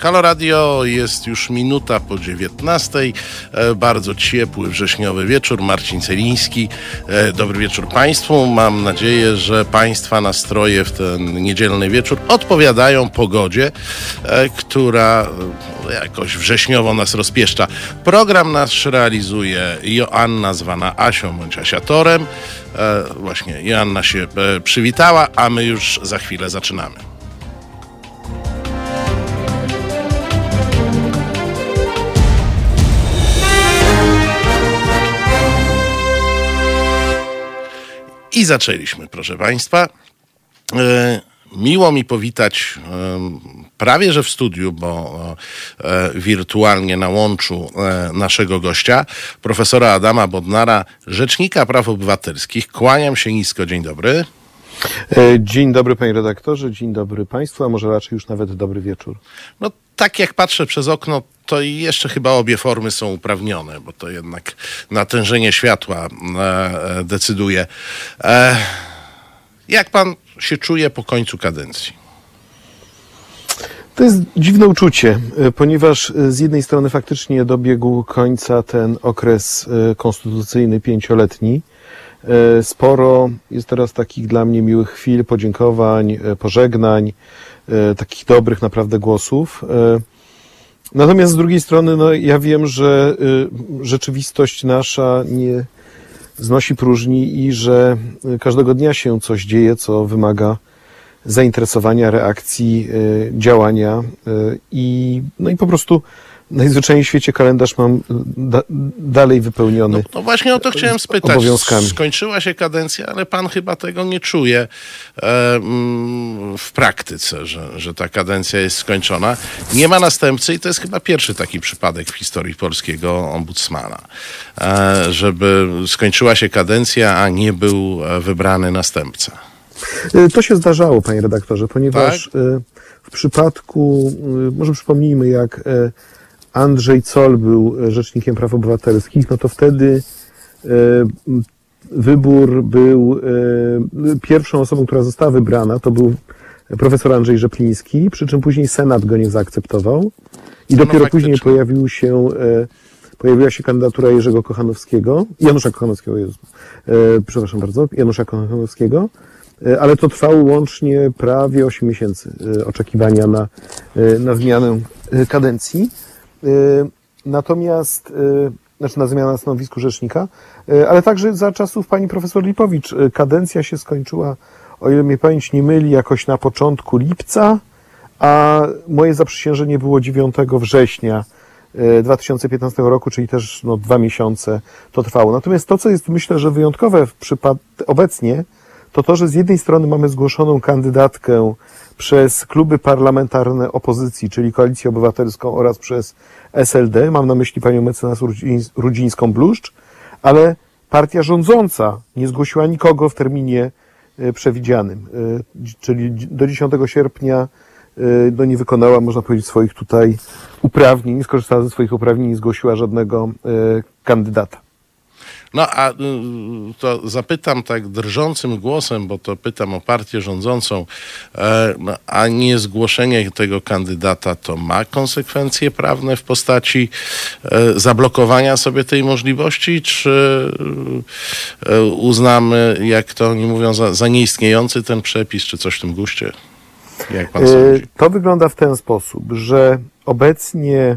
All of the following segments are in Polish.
Halo Radio jest już minuta po 19. E, bardzo ciepły wrześniowy wieczór. Marcin Celiński. E, dobry wieczór Państwu. Mam nadzieję, że Państwa nastroje w ten niedzielny wieczór odpowiadają pogodzie, e, która jakoś wrześniowo nas rozpieszcza. Program nasz realizuje Joanna zwana Asią bądź Asiatorem. Właśnie Joanna się przywitała, a my już za chwilę zaczynamy. I zaczęliśmy, proszę Państwa. E, miło mi powitać e, prawie że w studiu, bo e, wirtualnie na łączu naszego gościa, profesora Adama Bodnara, Rzecznika Praw Obywatelskich. Kłaniam się nisko. Dzień dobry. Dzień dobry panie redaktorze, dzień dobry państwu, a może raczej już nawet dobry wieczór. No tak jak patrzę przez okno, to jeszcze chyba obie formy są uprawnione, bo to jednak natężenie światła e, decyduje. E, jak pan się czuje po końcu kadencji? To jest dziwne uczucie, e, ponieważ z jednej strony faktycznie dobiegł końca ten okres konstytucyjny pięcioletni. Sporo jest teraz takich dla mnie miłych chwil, podziękowań, pożegnań, takich dobrych naprawdę głosów. Natomiast z drugiej strony, no, ja wiem, że y, rzeczywistość nasza nie znosi próżni i że y, każdego dnia się coś dzieje, co wymaga zainteresowania, reakcji, y, działania i, no i po prostu najzwyczajniej w świecie kalendarz mam da, dalej wypełniony. No, no, właśnie o to chciałem spytać. Obowiązkami. Skończyła się kadencja, ale pan chyba tego nie czuje e, mm, w praktyce, że, że ta kadencja jest skończona. Nie ma następcy i to jest chyba pierwszy taki przypadek w historii polskiego ombudsmana, e, żeby skończyła się kadencja, a nie był e, wybrany następca. To się zdarzało, panie redaktorze, ponieważ tak? W przypadku, może przypomnijmy, jak Andrzej Zoll był e, rzecznikiem praw obywatelskich, no to wtedy e, wybór był e, pierwszą osobą, która została wybrana, to był profesor Andrzej Rzepliński, przy czym później Senat go nie zaakceptował i no dopiero później pojawił się, pojawiła się kandydatura Jerzego Kochanowskiego, Janusza Kochanowskiego, przepraszam bardzo, Janusza Kochanowskiego, ale to trwało łącznie prawie 8 miesięcy oczekiwania na, na zmianę kadencji. Y, natomiast, y, znaczy na zmianę na stanowisku rzecznika, y, ale także za czasów pani profesor Lipowicz kadencja się skończyła, o ile mnie pamięć nie myli, jakoś na początku lipca, a moje zaprzysiężenie było 9 września 2015 roku, czyli też no, dwa miesiące to trwało. Natomiast to, co jest myślę, że wyjątkowe w przypad- obecnie, to to, że z jednej strony mamy zgłoszoną kandydatkę przez kluby parlamentarne opozycji, czyli Koalicję Obywatelską oraz przez SLD, mam na myśli panią mecenas Rudzińską-Bluszcz, ale partia rządząca nie zgłosiła nikogo w terminie e, przewidzianym, e, czyli do 10 sierpnia e, no nie wykonała, można powiedzieć, swoich tutaj uprawnień, nie skorzystała ze swoich uprawnień, nie zgłosiła żadnego kandydata. No a y, to zapytam tak drżącym głosem, bo to pytam o partię rządzącą, e, no, a nie zgłoszenie tego kandydata to ma konsekwencje prawne w postaci e, zablokowania sobie tej możliwości, czy e, uznamy, jak to oni mówią, za, za nieistniejący ten przepis, czy coś w tym guście? Jak pan sądzi? To wygląda w ten sposób, że obecnie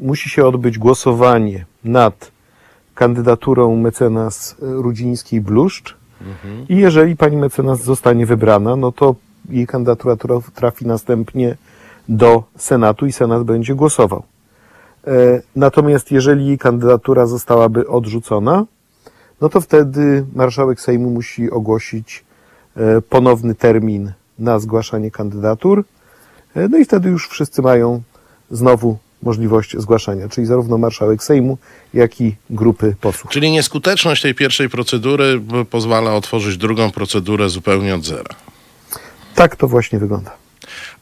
musi się odbyć głosowanie nad kandydaturą mecenas Rudzińskiej-Bluszcz mhm. i jeżeli pani mecenas zostanie wybrana, no to jej kandydatura trafi następnie do Senatu i Senat będzie głosował. E, natomiast jeżeli jej kandydatura zostałaby odrzucona, no to wtedy marszałek Sejmu musi ogłosić e, ponowny termin na zgłaszanie kandydatur. E, no i wtedy już wszyscy mają znowu możliwość zgłaszania, czyli zarówno marszałek Sejmu, jak i grupy posłów. Czyli nieskuteczność tej pierwszej procedury pozwala otworzyć drugą procedurę zupełnie od zera. Tak to właśnie wygląda.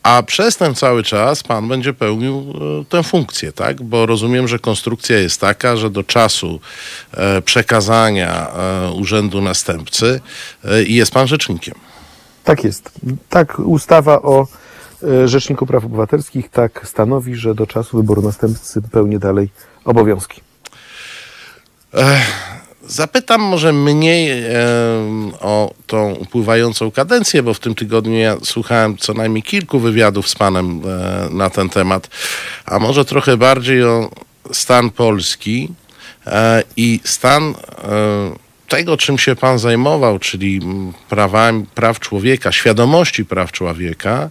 A przez ten cały czas pan będzie pełnił e, tę funkcję, tak? Bo rozumiem, że konstrukcja jest taka, że do czasu e, przekazania e, urzędu następcy jest pan rzecznikiem. Tak jest. Tak ustawa o Rzeczniku Praw Obywatelskich tak stanowi, że do czasu wyboru następcy pełni dalej obowiązki. Zapytam może mniej e, o tą upływającą kadencję, bo w tym tygodniu ja słuchałem co najmniej kilku wywiadów z panem e, na ten temat, a może trochę bardziej o stan Polski e, i stan tego, czym się Pan zajmował, czyli prawami, praw człowieka, świadomości praw człowieka,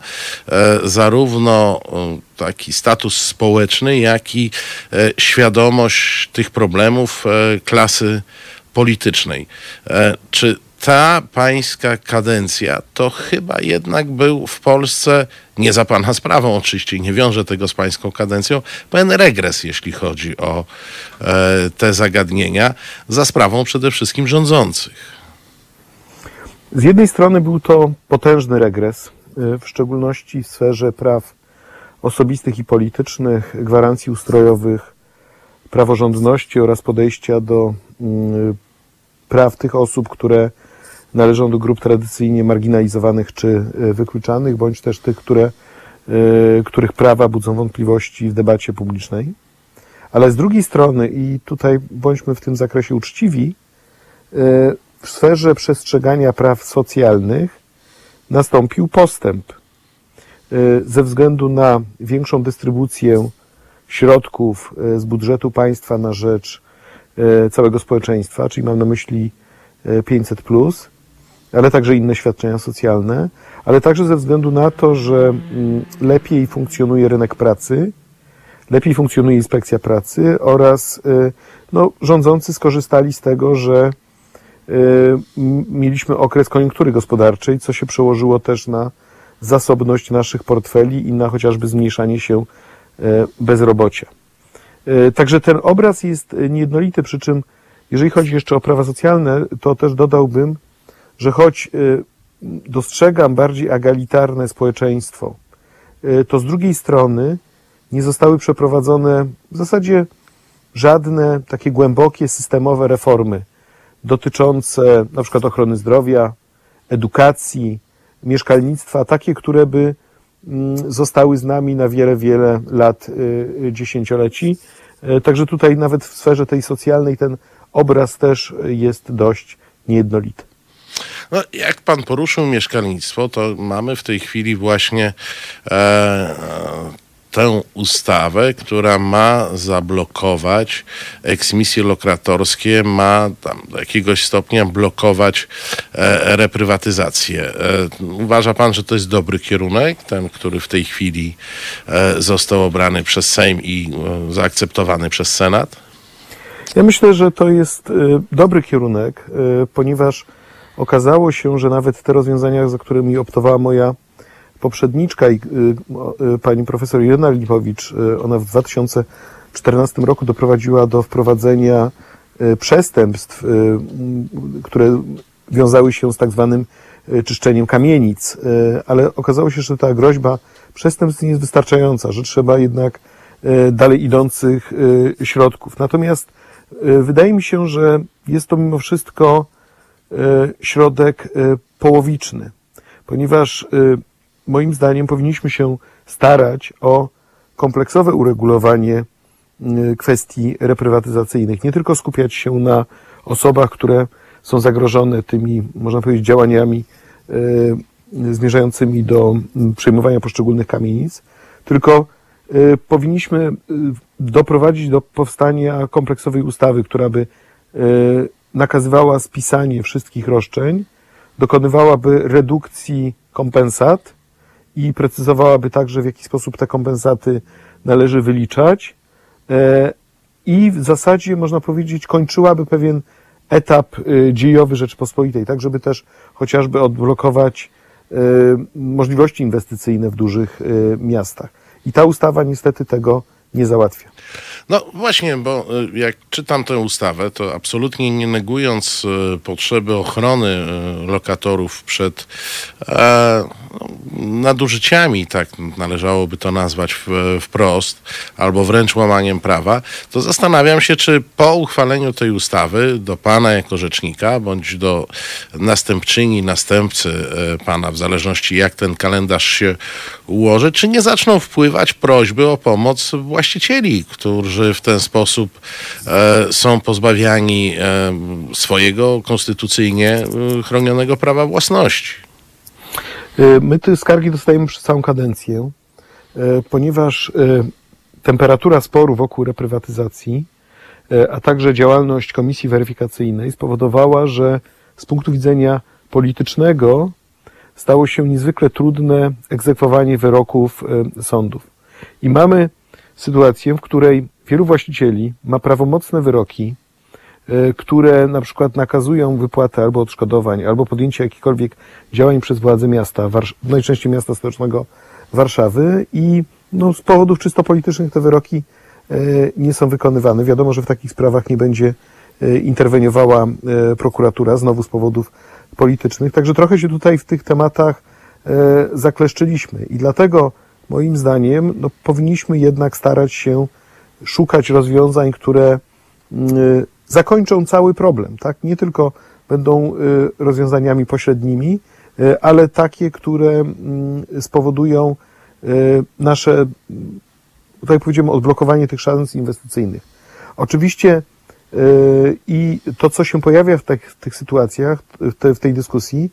e, zarówno e, taki status społeczny, jak i e, świadomość tych problemów klasy politycznej. Czy ta pańska kadencja to chyba jednak był w Polsce, nie za pana sprawą oczywiście, nie wiąże tego z pańską kadencją, pewien regres, jeśli chodzi o e, te zagadnienia, za sprawą przede wszystkim rządzących. Z jednej strony był to potężny regres, e, w szczególności w sferze praw osobistych i politycznych, gwarancji ustrojowych, praworządności oraz podejścia do mm, praw tych osób, które należą do grup tradycyjnie marginalizowanych czy e, wykluczanych, bądź też tych, które, e, których prawa budzą wątpliwości w debacie publicznej. Ale z drugiej strony, i tutaj bądźmy w tym zakresie uczciwi, e, w sferze przestrzegania praw socjalnych nastąpił postęp. Ze względu na większą dystrybucję środków z budżetu państwa na rzecz całego społeczeństwa, czyli mam na myśli 500, ale także inne świadczenia socjalne, ale także ze względu na to, że mm, lepiej funkcjonuje rynek pracy, lepiej funkcjonuje inspekcja pracy oraz y, no, rządzący skorzystali z tego, że y, mieliśmy okres koniunktury gospodarczej, co się przełożyło też na zasobność naszych portfeli i na chociażby zmniejszanie się y, bezrobocia. Także ten obraz jest niejednolity, przy czym jeżeli chodzi jeszcze o prawa socjalne, to też dodałbym, że choć y, dostrzegam bardziej egalitarne społeczeństwo, y, to z drugiej strony nie zostały przeprowadzone w zasadzie żadne takie głębokie, systemowe reformy dotyczące na przykład ochrony zdrowia, edukacji, mieszkalnictwa, takie, które by mm, zostały z nami na wiele, wiele lat, y, dziesięcioleci. Także tutaj nawet w sferze tej socjalnej ten obraz też jest dość niejednolity. No, jak pan poruszył mieszkalnictwo, to mamy w tej chwili właśnie e, tę ustawę, która ma zablokować eksmisje lokatorskie, ma tam do jakiegoś stopnia blokować e, reprywatyzację. E, uważa pan, że to jest dobry kierunek, ten, który w tej chwili e, został obrany przez Sejm i e, zaakceptowany przez Senat? Ja myślę, że to jest e, dobry kierunek, e, ponieważ okazało się, że nawet te rozwiązania, za którymi optowała moja poprzedniczka i y, y, pani profesor Irena Lipowicz, y, ona w 2014 roku doprowadziła do wprowadzenia przestępstw, które wiązały się z tak zwanym czyszczeniem kamienic, ale okazało się, że ta groźba przestępstw nie jest wystarczająca, że trzeba jednak dalej idących środków. Natomiast wydaje mi się, że jest to mimo wszystko środek e, połowiczny, ponieważ e, moim zdaniem powinniśmy się starać o kompleksowe uregulowanie kwestii reprywatyzacyjnych. Nie tylko skupiać się na osobach, które są zagrożone tymi, można powiedzieć, działaniami zmierzającymi do przejmowania poszczególnych kamienic, tylko powinniśmy doprowadzić do powstania kompleksowej ustawy, która by nakazywała spisanie wszystkich roszczeń, dokonywałaby redukcji kompensat i precyzowałaby także, w jaki sposób te kompensaty należy wyliczać. E, I w zasadzie, można powiedzieć, kończyłaby pewien etap e, dziejowy Rzeczypospolitej, tak żeby też chociażby odblokować e, możliwości inwestycyjne w dużych miastach. I ta ustawa niestety tego nie załatwia. No właśnie, bo y, jak czytam tę ustawę, to absolutnie nie negując y, potrzeby ochrony y, lokatorów przed e, no, nadużyciami, tak należałoby to nazwać wprost, albo wręcz łamaniem prawa, to zastanawiam się, czy po uchwaleniu tej ustawy do pana jako rzecznika, bądź do następczyni, następcy e, pana, w zależności jak ten kalendarz się ułoży, czy nie zaczną wpływać prośby o pomoc właścicieli, którzy w ten sposób e, są pozbawiani e, swojego konstytucyjnie chronionego prawa własności. My te skargi dostajemy przez całą kadencję, ponieważ temperatura sporu wokół reprywatyzacji, a także działalność komisji weryfikacyjnej spowodowała, że z punktu widzenia politycznego stało się niezwykle trudne egzekwowanie wyroków e, sądów. I mamy sytuację, w której wielu właścicieli ma prawomocne wyroki, e, które na przykład nakazują wypłatę albo odszkodowań, albo podjęcie jakichkolwiek działań przez władze miasta, najczęściej miasta stołecznego Warszawy i no, z powodów czysto politycznych te wyroki e, nie są wykonywane. Wiadomo, że w takich sprawach nie będzie interweniowała prokuratura, znowu z powodów politycznych. Także trochę się tutaj w tych tematach e, zakleszczyliśmy i dlatego moim zdaniem no, powinniśmy jednak starać się szukać rozwiązań, które mm, e, zakończą cały problem, tak? Nie tylko będą e, rozwiązaniami pośrednimi, ale takie, które mm, spowodują nasze, tutaj powiedziemy, odblokowanie tych szans inwestycyjnych. Oczywiście i to, co się pojawia w, tak, w tych sytuacjach, w, te, w tej dyskusji,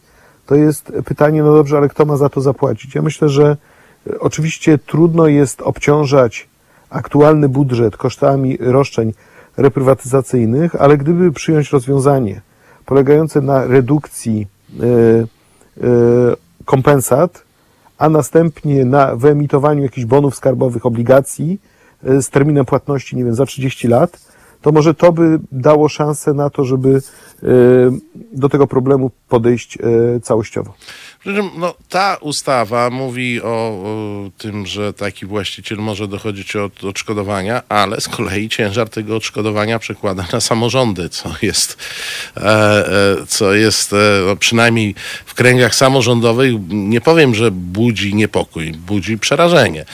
to jest pytanie, no dobrze, ale kto ma za to zapłacić? Ja myślę, że oczywiście trudno jest obciążać aktualny budżet kosztami roszczeń reprywatyzacyjnych, ale gdyby przyjąć rozwiązanie polegające na redukcji e, e, kompensat, a następnie na wyemitowaniu jakichś bonów skarbowych, obligacji z terminem płatności, nie wiem, za 30 lat, to może to by dało szansę na to, żeby e, do tego problemu podejść e, całościowo. No, ta ustawa mówi o, o, tym, że taki właściciel może dochodzić od odszkodowania, ale z kolei ciężar tego odszkodowania przekłada na samorządy, co jest, e, e, co jest e, no, przynajmniej w kręgach samorządowych, nie powiem, że budzi niepokój, budzi przerażenie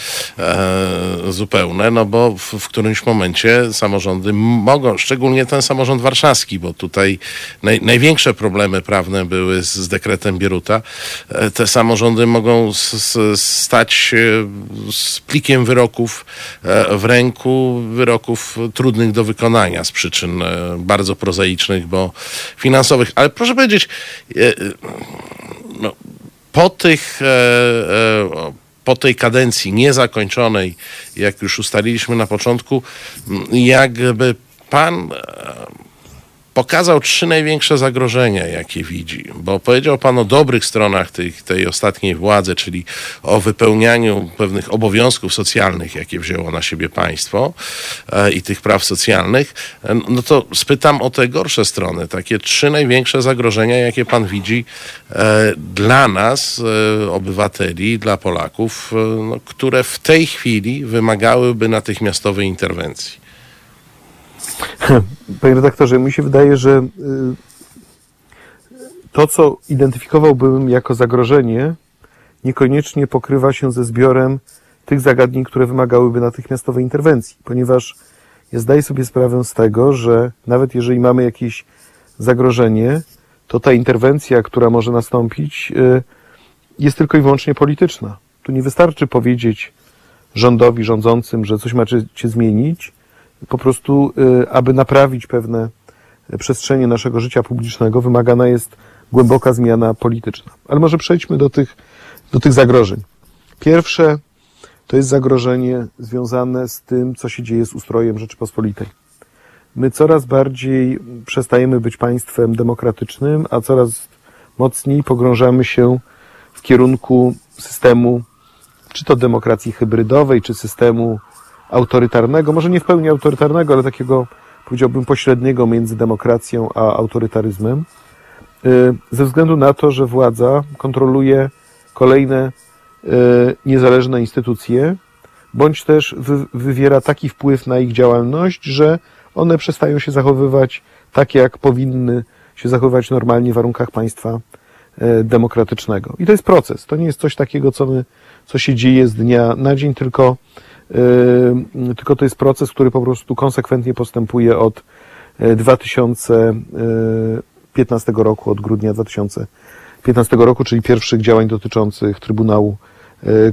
zupełne, no bo w, w, którymś momencie samorządy mogą, szczególnie ten samorząd warszawski, bo tutaj naj, największe problemy prawne były z, z dekretem Bieruta, te samorządy mogą stać z plikiem wyroków e, w ręku, wyroków trudnych do wykonania z przyczyn e, bardzo prozaicznych, bo finansowych. Ale proszę powiedzieć, no, po tych po tej kadencji niezakończonej, jak już ustaliliśmy na początku, jakby pan pokazał trzy największe zagrożenia, jakie widzi, bo powiedział Pan o dobrych stronach tej, tej ostatniej władzy, czyli o wypełnianiu pewnych obowiązków socjalnych, jakie wzięło na siebie państwo e, i tych praw socjalnych. E, no to spytam o te gorsze strony, takie trzy największe zagrożenia, jakie Pan widzi e, dla nas, e, obywateli, dla Polaków, e, no, które w tej chwili wymagałyby natychmiastowej interwencji. Panie redaktorze, mi się wydaje, że y, to, co identyfikowałbym jako zagrożenie, niekoniecznie pokrywa się ze zbiorem tych zagadnień, które wymagałyby natychmiastowej interwencji, ponieważ ja zdaję sobie sprawę z tego, że nawet jeżeli mamy jakieś zagrożenie, to ta interwencja, która może nastąpić, y, jest tylko i wyłącznie polityczna. Tu nie wystarczy powiedzieć rządowi, rządzącym, że coś macie zmienić, po prostu, y, aby naprawić pewne przestrzenie naszego życia publicznego, wymagana jest głęboka zmiana polityczna. Ale może przejdźmy do tych, do tych zagrożeń. Pierwsze to jest zagrożenie związane z tym, co się dzieje z ustrojem Rzeczypospolitej. My coraz bardziej przestajemy być państwem demokratycznym, a coraz mocniej pogrążamy się w kierunku systemu, czy to demokracji hybrydowej, czy systemu autorytarnego, może nie w pełni autorytarnego, ale takiego, powiedziałbym, pośredniego między demokracją a autorytaryzmem, y, ze względu na to, że władza kontroluje kolejne y, niezależne instytucje, bądź też wy, wywiera taki wpływ na ich działalność, że one przestają się zachowywać tak, jak powinny się zachowywać normalnie w warunkach państwa e, demokratycznego. I to jest proces. To nie jest coś takiego, co, my, co się dzieje z dnia na dzień, tylko, tylko to jest proces, który po prostu konsekwentnie postępuje od 2015 roku, od grudnia 2015 roku, czyli pierwszych działań dotyczących Trybunału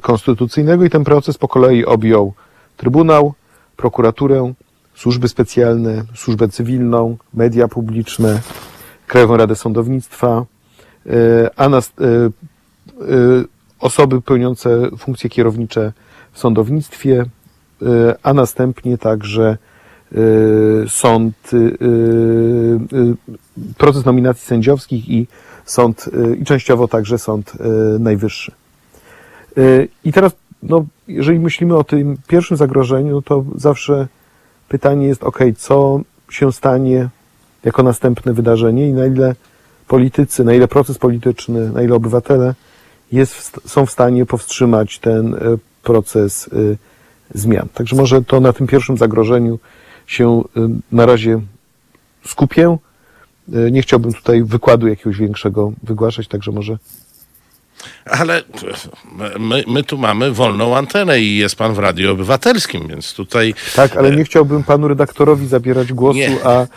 Konstytucyjnego. I ten proces po kolei objął Trybunał, prokuraturę, służby specjalne, służbę cywilną, media publiczne, Krajową Radę Sądownictwa, a nas, osoby pełniące funkcje kierownicze sądownictwie, a następnie także sąd, proces nominacji sędziowskich i sąd, i częściowo także sąd najwyższy. I teraz, no, jeżeli myślimy o tym pierwszym zagrożeniu, no to zawsze pytanie jest, ok, co się stanie jako następne wydarzenie i na ile politycy, na ile proces polityczny, na ile obywatele jest, są w stanie powstrzymać ten proces e, zmian. Także może to na tym pierwszym zagrożeniu się e, na razie skupię. Nie chciałbym tutaj wykładu jakiegoś większego wygłaszać, także może ale my, my, tu mamy wolną antenę i jest pan w Radiu Obywatelskim, więc tutaj... Tak, ale nie chciałbym panu redaktorowi zabierać głosu, a, e,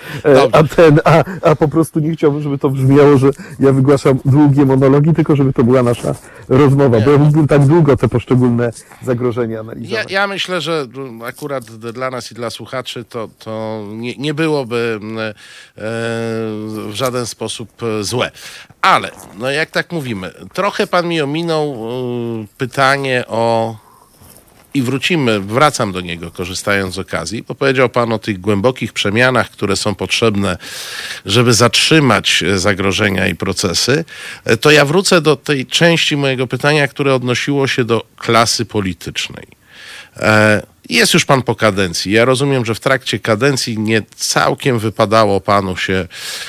a, ten, a, a po prostu nie chciałbym, żeby to brzmiało, że ja wygłaszam długie monologi, tylko żeby to była nasza rozmowa, nie. bo ja mógłbym tak długo te poszczególne zagrożenia analizować. Ja, ja myślę, że akurat dla nas i dla słuchaczy to, to nie, nie byłoby e, w żaden sposób złe. Ale, no jak tak mówimy, trochę pan mi ominął y, pytanie o i wrócimy, wracam do niego, korzystając z okazji, bo powiedział Pan o tych głębokich przemianach, które są potrzebne, żeby zatrzymać zagrożenia i procesy. To ja wrócę do tej części mojego pytania, które odnosiło się do klasy politycznej. E, jest już pan po kadencji. Ja rozumiem, że w trakcie kadencji nie całkiem wypadało panu się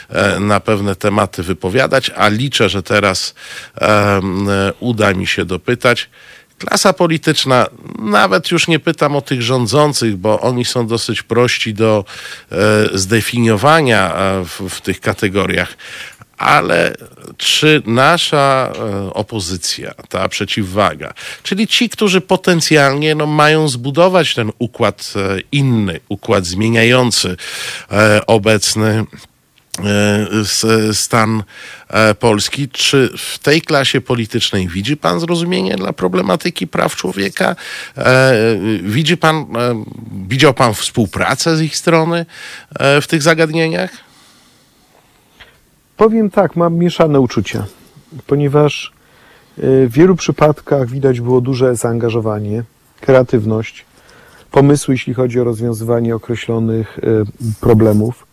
e, na pewne tematy wypowiadać, a liczę, że teraz uda mi się dopytać. Klasa polityczna, nawet już nie pytam o tych rządzących, bo oni są dosyć prości do e, zdefiniowania w, w tych kategoriach, ale czy nasza e, opozycja, ta przeciwwaga, czyli ci, którzy potencjalnie no, mają zbudować ten układ e, inny, układ zmieniający e, obecny stan Polski. Czy w tej klasie politycznej widzi pan zrozumienie dla problematyki praw człowieka? Widzi pan, widział pan współpracę z ich strony w tych zagadnieniach? Powiem tak, mam mieszane uczucia, ponieważ e, w wielu przypadkach widać było duże zaangażowanie, kreatywność, pomysły, jeśli chodzi o rozwiązywanie określonych e, problemów,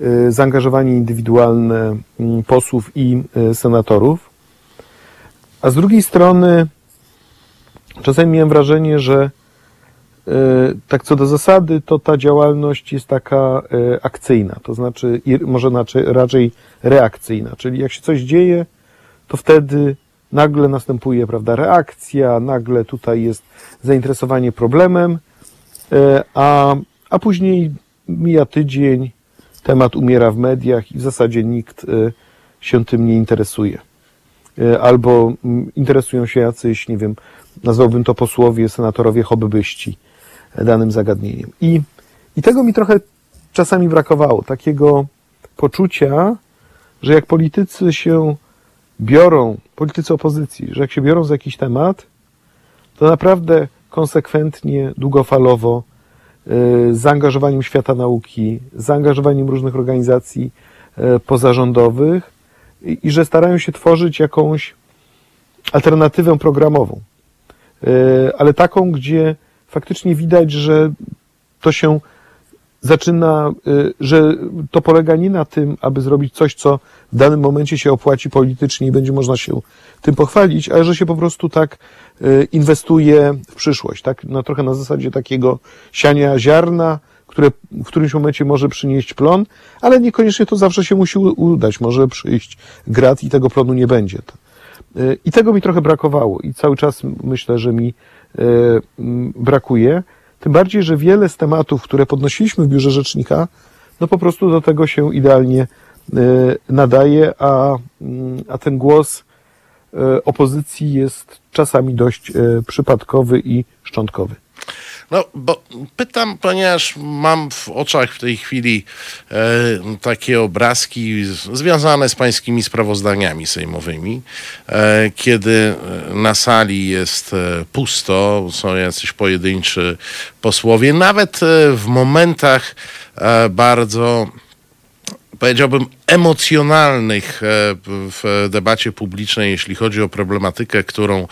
e, zaangażowanie indywidualne posłów i senatorów. A z drugiej strony, czasami miałem wrażenie, że tak co do zasady, to ta działalność jest taka e, akcyjna, to znaczy może raczej reakcyjna, czyli jak się coś dzieje, to wtedy nagle następuje prawda, reakcja, nagle tutaj jest zainteresowanie problemem, e, a, a później mija tydzień, temat umiera w mediach i w zasadzie nikt się tym nie interesuje. Albo interesują się jacyś, nie wiem, nazwałbym to posłowie, senatorowie, hobbyści danym zagadnieniem. I, I tego mi trochę czasami brakowało, takiego poczucia, że jak politycy się biorą, politycy opozycji, że jak się biorą za jakiś temat, to naprawdę konsekwentnie, długofalowo, y, z zaangażowaniem świata nauki, z zaangażowaniem różnych organizacji y, pozarządowych i, i że starają się tworzyć jakąś alternatywę programową, y, ale taką, gdzie faktycznie widać, że to się zaczyna, y, że to polega nie na tym, aby zrobić coś, co w danym momencie się opłaci politycznie i będzie można się tym pochwalić, ale że się po prostu tak y, inwestuje w przyszłość, tak? No, trochę na zasadzie takiego siania ziarna, które w którymś momencie może przynieść plon, ale niekoniecznie to zawsze się musi udać. Może przyjść grad i tego plonu nie będzie. Y, I tego mi trochę brakowało i cały czas myślę, że mi brakuje. Tym bardziej, że wiele z tematów, które podnosiliśmy w biurze rzecznika, no po prostu do tego się idealnie nadaje, a, mm, a ten głos opozycji jest czasami dość przypadkowy i szczątkowy. No, bo pytam, ponieważ mam w oczach w tej chwili e, takie obrazki związane z pańskimi sprawozdaniami sejmowymi, e, kiedy na sali jest e, pusto, są jacyś pojedynczy posłowie, nawet e, w momentach e, bardzo powiedziałbym, emocjonalnych e, w debacie publicznej, jeśli chodzi o problematykę, którą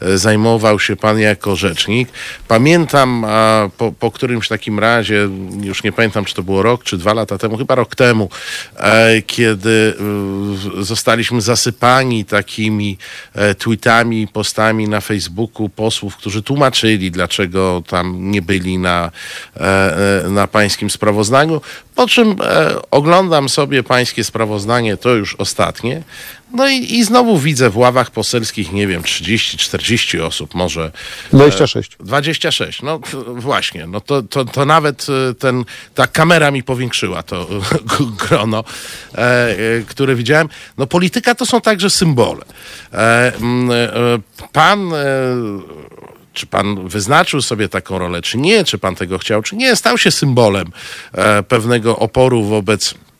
e, zajmował się pan jako rzecznik. Pamiętam po, po którymś takim razie, już nie pamiętam, czy to było rok, czy dwa lata temu, chyba rok temu, e, kiedy zostaliśmy zasypani takimi tweetami, postami na Facebooku posłów, którzy tłumaczyli, dlaczego tam nie byli na, na pańskim sprawozdaniu. Po czym oglądam sobie pańskie sprawozdanie, to już ostatnie. No i, i znowu widzę w ławach poselskich, nie wiem, 30-40 osób, może. 26. 26, no właśnie. No to, to, to nawet e, ten, ta kamera mi powiększyła to grono, e, e, które widziałem. No polityka to są także symbole. E, e, pan e, czy pan wyznaczył sobie taką rolę, czy nie, czy pan tego chciał, czy nie, stał się symbolem pewnego oporu wobec E,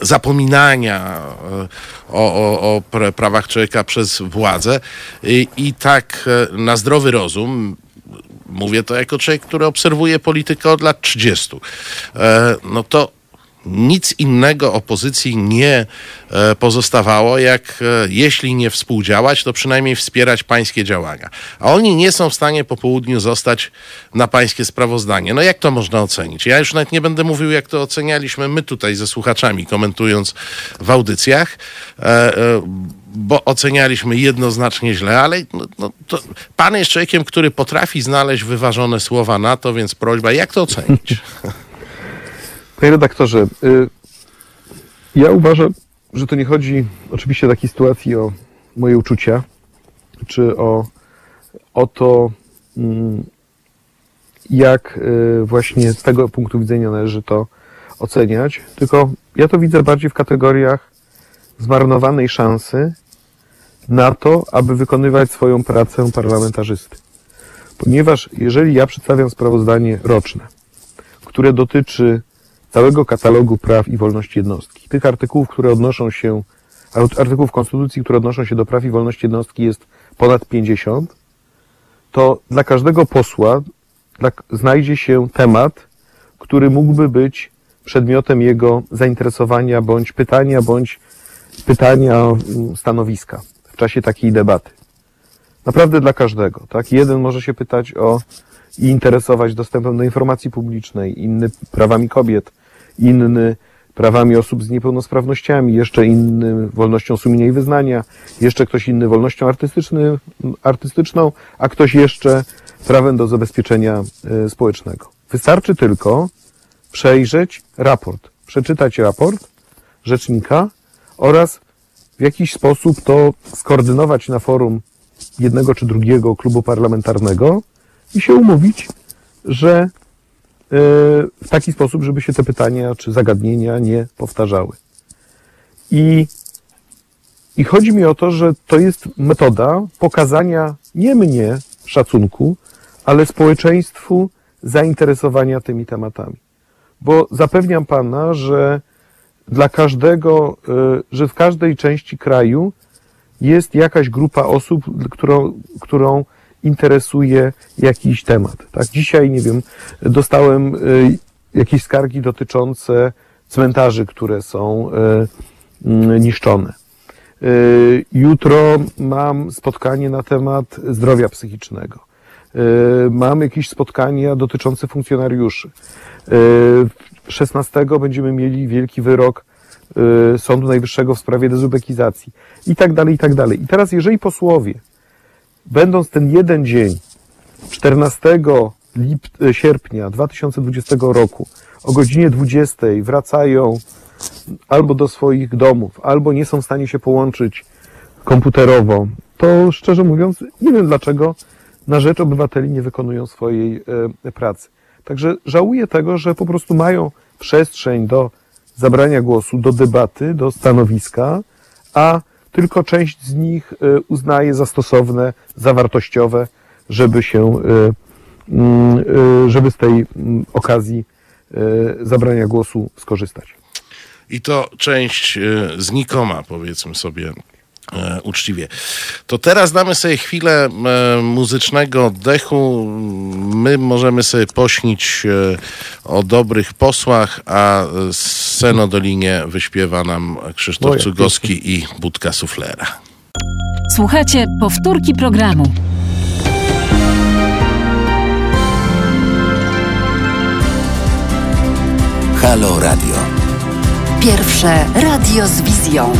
zapominania e, o, o, o prawach człowieka przez władzę. I, i tak e, na zdrowy rozum mówię to jako człowiek, który obserwuje politykę od lat 30, no to nic innego opozycji nie e, pozostawało, jak e, jeśli nie współdziałać, to przynajmniej wspierać pańskie działania. A oni nie są w stanie po południu zostać na pańskie sprawozdanie. No jak to można ocenić? Ja już nawet nie będę mówił, jak to ocenialiśmy my tutaj ze słuchaczami, komentując w audycjach e, bo ocenialiśmy jednoznacznie źle, ale no, no, pan jest człowiekiem, który potrafi znaleźć wyważone słowa na to, więc prośba, jak to ocenić? Panie redaktorze, y, ja uważam, że to nie chodzi oczywiście w takiej sytuacji o moje uczucia, czy o, o to, mm, jak y, właśnie z tego punktu widzenia należy to oceniać, tylko ja to widzę bardziej w kategoriach zmarnowanej szansy na to, aby wykonywać swoją pracę parlamentarzysty. Ponieważ jeżeli ja przedstawiam sprawozdanie roczne, które dotyczy całego katalogu praw i wolności jednostki. Tych artykułów, które odnoszą się, artykułów Konstytucji, które odnoszą się do praw i wolności jednostki jest ponad 50, to dla każdego posła znajdzie się temat, który mógłby być przedmiotem jego zainteresowania, bądź pytania, bądź pytania mm, stanowiska w czasie takiej debaty. Naprawdę dla każdego, tak? Jeden może się pytać o i interesować dostępem do informacji publicznej, inny prawami kobiet, inny prawami osób z niepełnosprawnościami, jeszcze inny wolnością sumienia i wyznania, jeszcze ktoś inny wolnością artystyczną, a ktoś jeszcze prawem do zabezpieczenia e, społecznego. Wystarczy tylko przejrzeć raport, przeczytać raport rzecznika oraz w jakiś sposób to skoordynować na forum jednego czy drugiego klubu parlamentarnego i się umówić, że w taki sposób, żeby się te pytania czy zagadnienia nie powtarzały. I, I chodzi mi o to, że to jest metoda pokazania nie mnie szacunku, ale społeczeństwu zainteresowania tymi tematami. Bo zapewniam Pana, że dla każdego, y, że w każdej części kraju jest jakaś grupa osób, którą, którą interesuje jakiś temat. Tak, dzisiaj, nie wiem, dostałem y, jakieś skargi dotyczące cmentarzy, które są y, mm, niszczone. Y, jutro mam spotkanie na temat zdrowia psychicznego. Mam jakieś spotkania dotyczące funkcjonariuszy. 16 będziemy mieli wielki wyrok Sądu Najwyższego w sprawie dezubekizacji i tak dalej, i tak dalej. I teraz, jeżeli posłowie będąc ten jeden dzień, 14 lip- e, sierpnia 2020 roku o godzinie 20 wracają albo do swoich domów, albo nie są w stanie się połączyć komputerowo, to szczerze mówiąc, nie wiem dlaczego na rzecz obywateli nie wykonują swojej pracy. Także żałuję tego, że po prostu mają przestrzeń do zabrania głosu, do debaty, do stanowiska, a tylko część z nich uznaje za stosowne, zawartościowe, żeby się, mm, żeby z tej mm, okazji zabrania głosu skorzystać. I to część znikoma, powiedzmy sobie uczciwie. To teraz damy sobie chwilę e, muzycznego oddechu. My możemy sobie pośnić e, o dobrych posłach, a scenodolinie wyśpiewa nam Krzysztof Moje Cugowski i Budka Suflera. Słuchajcie powtórki programu. Halo Radio. Pierwsze radio z wizją.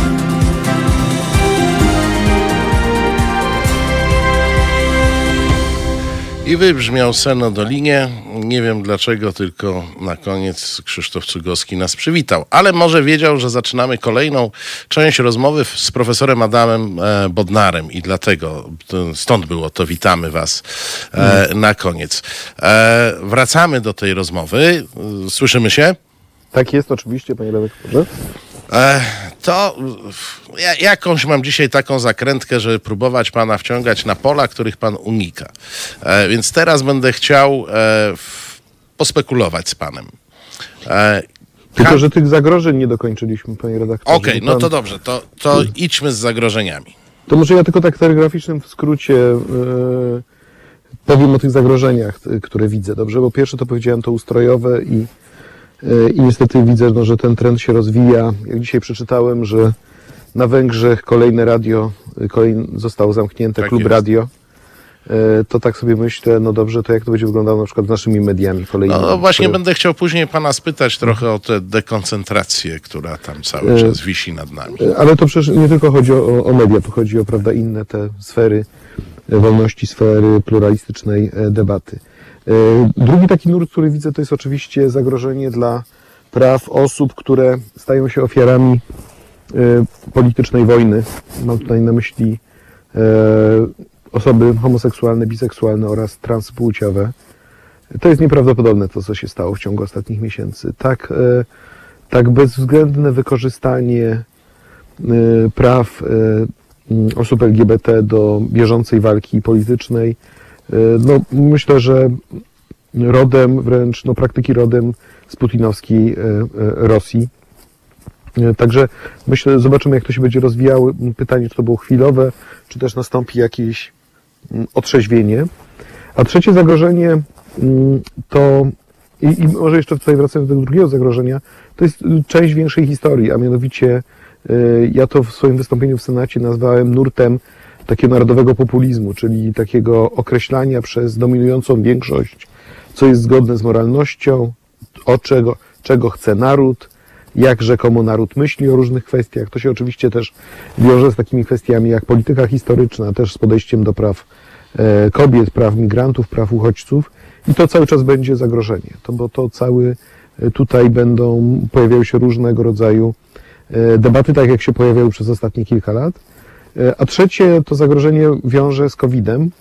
I wybrzmiał Seno Dolinie. Nie wiem dlaczego, tylko na koniec Krzysztof Cugowski nas przywitał. Ale może wiedział, że zaczynamy kolejną część rozmowy z profesorem Adamem e, Bodnarem i dlatego stąd było to witamy was e, na koniec. E, wracamy do tej rozmowy. Słyszymy się? Tak jest, oczywiście, panie redaktorze. To ja, jakąś mam dzisiaj taką zakrętkę, żeby próbować pana wciągać na pola, których pan unika. E, więc teraz będę chciał e, pospekulować z panem. E, Tylko, że tych zagrożeń nie dokończyliśmy, panie redaktorze. Okej, okay, no to dobrze, to, to hmm. idźmy z zagrożeniami. To może ja tylko tak telegraficznym w skrócie yy, powiem o tych zagrożeniach, które widzę, dobrze? Bo pierwsze to powiedziałem to ustrojowe i i niestety widzę, no, że ten trend się rozwija. Jak dzisiaj przeczytałem, że na Węgrzech kolejne radio kolejne, zostało zamknięte, tak klub jest. radio. E, to tak sobie myślę, no dobrze, to jak to będzie wyglądało na przykład z naszymi mediami kolejnymi? No właśnie które... będę chciał później pana spytać trochę o tę dekoncentrację, która tam cały e, czas wisi nad nami. E, ale to przecież nie tylko chodzi o, o media, to chodzi o prawda, inne te sfery wolności, sfery pluralistycznej debaty. E, drugi taki nurt, który widzę, to jest oczywiście zagrożenie dla praw osób, które stają się ofiarami e, politycznej wojny. Mam tutaj na myśli e, osoby homoseksualne, biseksualne oraz transpłciowe. To jest nieprawdopodobne to, co się stało w ciągu ostatnich miesięcy. Tak, tak bezwzględne wykorzystanie praw osób LGBT do bieżącej walki politycznej no, myślę, że rodem, wręcz no, praktyki rodem z putinowskiej e, e, Rosji. Także myślę, zobaczymy, jak to się będzie rozwijało. Pytanie, czy to było chwilowe, czy też nastąpi jakieś mm, otrzeźwienie. A trzecie zagrożenie mm, to, i, i może jeszcze tutaj wracając do drugiego zagrożenia, to jest część większej historii, a mianowicie ja to w swoim wystąpieniu w Senacie nazwałem nurtem takiego narodowego populizmu, czyli takiego określania przez dominującą większość, co jest zgodne z moralnością, o czego, czego chce naród, jak rzekomo naród myśli o różnych kwestiach. To się oczywiście też wiąże z takimi kwestiami jak polityka historyczna, też z podejściem do praw e, kobiet, praw migrantów, praw uchodźców i to cały czas będzie zagrożenie, to bo to cały e, tutaj będą pojawiały się różnego rodzaju e, debaty, tak jak się pojawiały przez ostatnie kilka lat. E, a trzecie to zagrożenie wiąże z COVID-em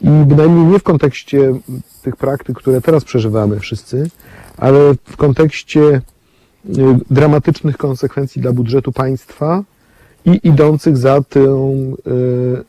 i bynajmniej nie w kontekście tych praktyk, które teraz przeżywamy wszyscy, ale w kontekście e, dramatycznych konsekwencji dla budżetu państwa i idących za, tym,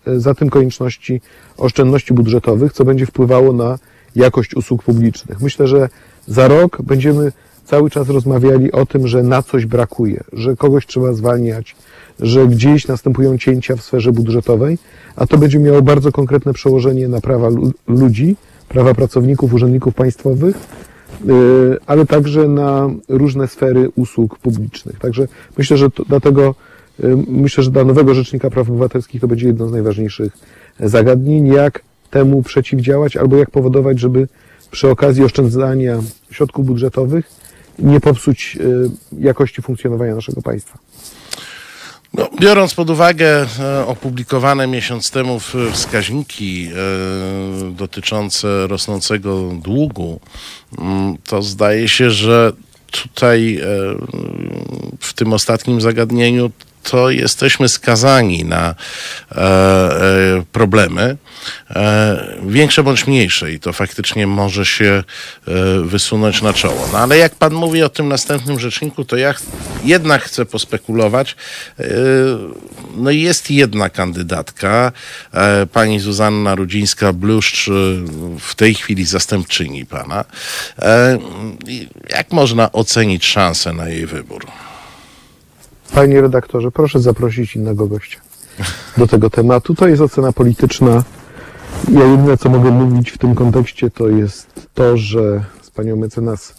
e, za tym konieczności oszczędności budżetowych, co będzie wpływało na jakość usług publicznych. Myślę, że za rok będziemy cały czas rozmawiali o tym, że na coś brakuje, że kogoś trzeba zwalniać, że gdzieś następują cięcia w sferze budżetowej, a to będzie miało bardzo konkretne przełożenie na prawa ludzi, prawa pracowników, urzędników państwowych, y, ale także na różne sfery usług publicznych. Także myślę, że to, dlatego y, myślę, że dla nowego Rzecznika Praw Obywatelskich to będzie jedno z najważniejszych zagadnień, jak temu przeciwdziałać albo jak powodować, żeby przy okazji oszczędzania środków budżetowych nie popsuć y, jakości funkcjonowania naszego państwa. No, biorąc pod uwagę e, opublikowane miesiąc temu wskaźniki e, dotyczące rosnącego długu, mm, to zdaje się, że tutaj e, w tym ostatnim zagadnieniu to jesteśmy skazani na e, e, problemy, e, większe bądź mniejsze i to faktycznie może się e, wysunąć na czoło. No ale jak pan mówi o tym następnym rzeczniku, to ja ch- jednak chcę pospekulować. E, no jest jedna kandydatka, e, pani Zuzanna Rudzińska-Bluszcz, w tej chwili zastępczyni pana. Jak można ocenić szansę na jej wybór? Panie redaktorze, proszę zaprosić innego gościa do tego tematu. To jest ocena polityczna. Ja jedyne, co mogę mówić w tym kontekście, to jest to, że z panią mecenas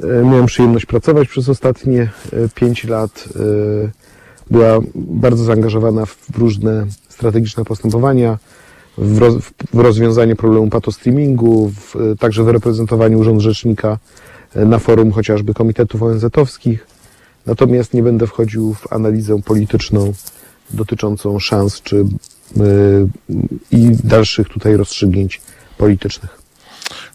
e, miałem przyjemność pracować przez ostatnie e, pięć lat. E, Była bardzo zaangażowana w różne strategiczne postępowania, w, roz, w rozwiązanie problemu patostreamingu, w, także w reprezentowaniu Urząd Rzecznika na forum chociażby komitetów ONZ-owskich. Natomiast nie będę wchodził w analizę polityczną dotyczącą szans czy yy, i dalszych tutaj rozstrzygnięć politycznych.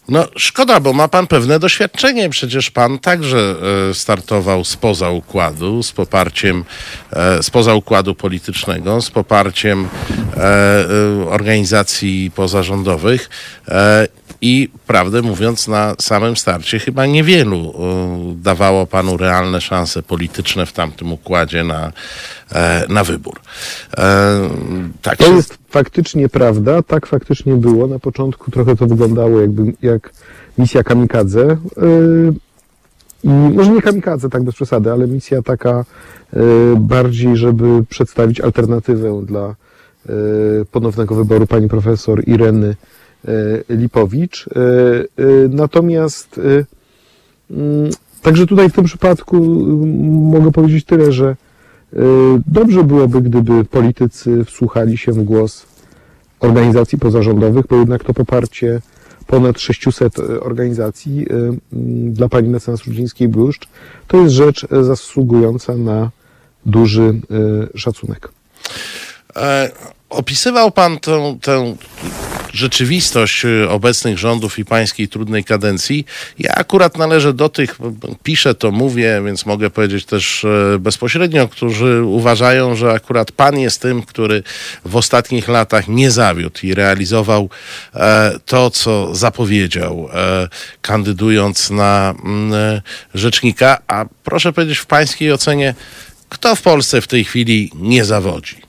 No szkoda, bo ma pan pewne doświadczenie. Przecież pan także e, startował spoza układu, z poparciem, e, spoza układu politycznego, z poparciem e, organizacji pozarządowych. I prawdę mówiąc, na samym starcie chyba niewielu e, dawało panu realne szanse polityczne w tamtym układzie na, e, na wybór. E, tak To się- jest faktycznie prawda, tak faktycznie było. Na początku trochę to wyglądało jakby jak misja kamikadze. I może nie kamikadze, tak bez przesady, ale misja taka bardziej, żeby przedstawić alternatywę dla ponownego wyboru pani profesor Ireny Lipowicz. Yy, yy, Natomiast mm, także tutaj w tym przypadku yy, mogę powiedzieć tyle, że dobrze byłoby, gdyby politycy wsłuchali się w głos organizacji pozarządowych, bo jednak to poparcie ponad 600 organizacji mm, dla pani mecenas Rudzińskiej-Bluszcz to jest rzecz e, zasługująca na duży szacunek. E, opisywał pan tę, tę rzeczywistość e, obecnych rządów i pańskiej trudnej kadencji. Ja akurat należę do tych, piszę to, mówię, więc mogę powiedzieć też e, bezpośrednio, którzy uważają, że akurat pan jest tym, który w ostatnich latach nie zawiódł i realizował e, to, co zapowiedział, e, kandydując na mm, rzecznika. A proszę powiedzieć w pańskiej ocenie, kto w Polsce w tej chwili nie zawodzi?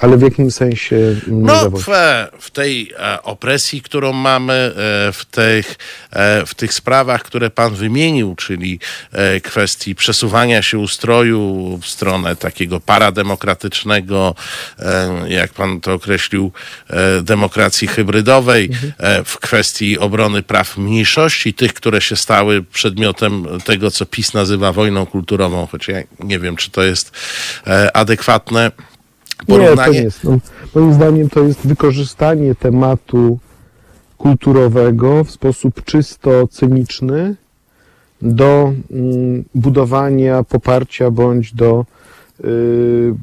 Ale w jakim sensie nie No, w, w tej e, opresji, którą mamy, e, w tych, e, w tych sprawach, które pan wymienił, czyli e, kwestii przesuwania się ustroju w stronę takiego parademokratycznego, e, jak pan to określił, e, demokracji hybrydowej, e, w kwestii obrony praw mniejszości, tych, które się stały przedmiotem tego, co PiS nazywa wojną kulturową, choć ja nie wiem, czy to jest e, adekwatne Nie, to porównanie. nie jest. No, moim zdaniem to jest wykorzystanie tematu kulturowego w sposób czysto cyniczny do mm, budowania poparcia bądź do y,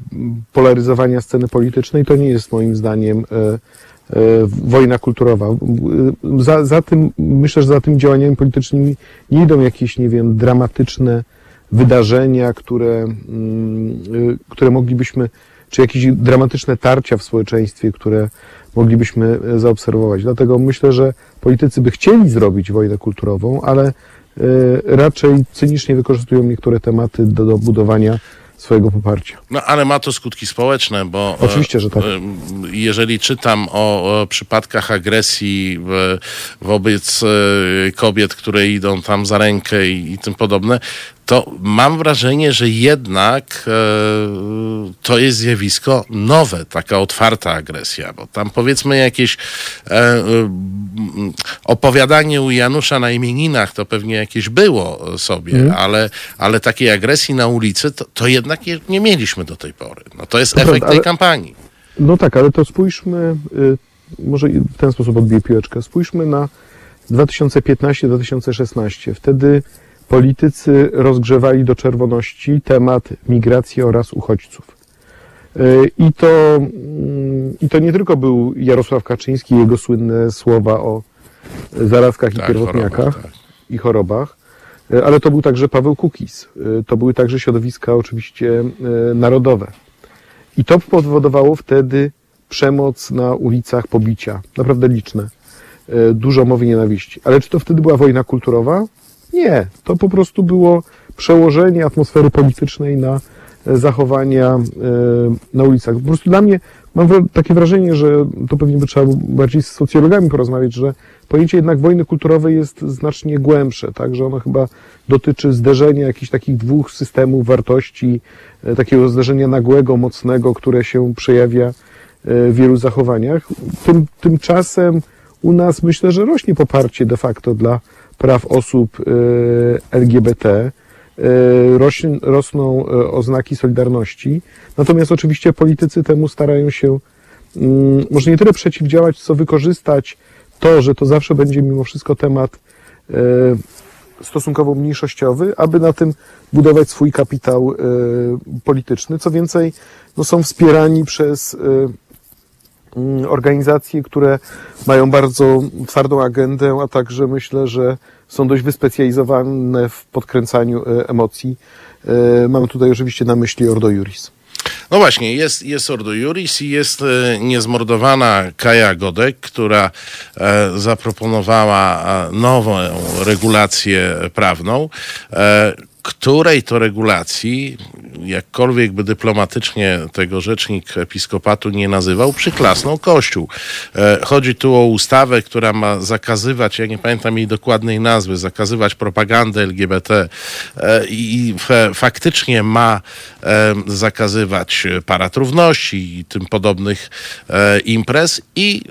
polaryzowania sceny politycznej. To nie jest moim zdaniem y, y, wojna kulturowa. Y, Za, za tym, myślę, że za tymi działaniami politycznymi nie idą jakieś, nie wiem, dramatyczne wydarzenia, które, mm, y, które moglibyśmy, czy jakieś dramatyczne tarcia w społeczeństwie, które moglibyśmy e, zaobserwować. Dlatego myślę, że politycy by chcieli zrobić wojnę kulturową, ale e, raczej cynicznie wykorzystują niektóre tematy do, do budowania swojego poparcia. No, ale ma to skutki społeczne, bo e, Oczywiście, że tak. jeżeli czytam o, przypadkach agresji wobec kobiet, które idą tam za rękę i, i tym podobne, to mam wrażenie, że jednak e, to jest zjawisko nowe, taka otwarta agresja, bo tam powiedzmy jakieś e, e, opowiadanie u Janusza na imieninach to pewnie jakieś było sobie, Mhm. ale, ale takiej agresji na ulicy to, to jednak je- nie mieliśmy do tej pory. No to jest To efekt prawda, tej ale- kampanii. No tak, ale to spójrzmy, y, może w ten sposób odbiję piłeczkę, spójrzmy na 2015-2016. Wtedy politycy rozgrzewali do czerwoności temat migracji oraz uchodźców. Y, I to, mm, I to nie tylko był Jarosław Kaczyński i jego słynne słowa o zarazkach i Tak, pierwotniakach chorobach, tak. i chorobach, E, ale to był także Paweł Kukiz. E, to były także środowiska oczywiście e, narodowe. I to powodowało wtedy przemoc na ulicach, pobicia, naprawdę liczne. Dużo mowy nienawiści. Ale czy to wtedy była wojna kulturowa? Nie. To po prostu było przełożenie atmosfery politycznej na zachowania na ulicach. Po prostu dla mnie mam takie wrażenie, że to pewnie by trzeba bardziej z socjologami porozmawiać, że pojęcie jednak wojny kulturowej jest znacznie głębsze, tak, że ono chyba dotyczy zderzenia jakichś takich dwóch systemów wartości, e, takiego zderzenia nagłego, mocnego, które się przejawia e, w wielu zachowaniach. Tym, tymczasem u nas myślę, że rośnie poparcie de facto dla praw osób e, LGBT, rośnie, rosną oznaki solidarności, natomiast oczywiście politycy temu starają się mm, może nie tyle przeciwdziałać, co wykorzystać to, że to zawsze będzie mimo wszystko temat stosunkowo mniejszościowy, aby na tym budować swój kapitał polityczny. Co więcej, no są wspierani przez organizacje, które mają bardzo twardą agendę, a także myślę, że są dość wyspecjalizowane w podkręcaniu emocji. Mam tutaj oczywiście na myśli Ordo Juris. No właśnie, jest, jest Ordo Juris i jest e, niezmordowana Kaja Godek, która e, zaproponowała e, nową regulację prawną, której to regulacji, jakkolwiek by dyplomatycznie tego rzecznik episkopatu nie nazywał, przyklasnął Kościół. E, chodzi tu o ustawę, która ma zakazywać, ja nie pamiętam jej dokładnej nazwy, zakazywać propagandę LGBT e, i faktycznie ma e, zakazywać parad równości i tym podobnych imprez i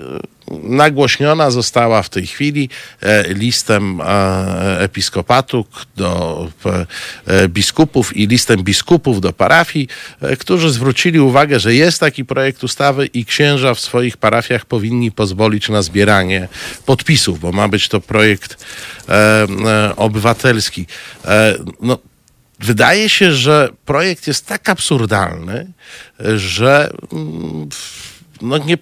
nagłośniona została w tej chwili e, listem e, episkopatu do e, biskupów i listem biskupów do parafii, którzy zwrócili uwagę, że jest taki projekt ustawy i księża w swoich parafiach powinni pozwolić na zbieranie podpisów, bo ma być to projekt obywatelski. No, wydaje się, że projekt jest tak absurdalny, że mm, no nie,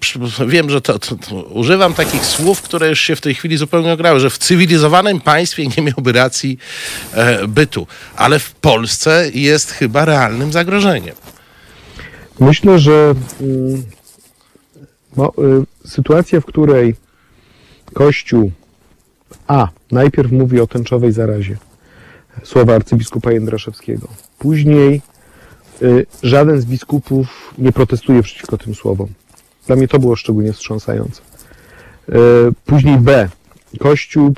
wiem, że to, to, to, używam takich słów, które już się w tej chwili zupełnie ograły, że w cywilizowanym państwie nie miałby racji e, bytu, ale w Polsce jest chyba realnym zagrożeniem. Myślę, że y, no, y, sytuacja, w której Kościół A najpierw mówi o tęczowej zarazie, słowa arcybiskupa Jędraszewskiego, później y, żaden z biskupów nie protestuje przeciwko tym słowom. Dla mnie to było szczególnie wstrząsające. E, później B. Kościół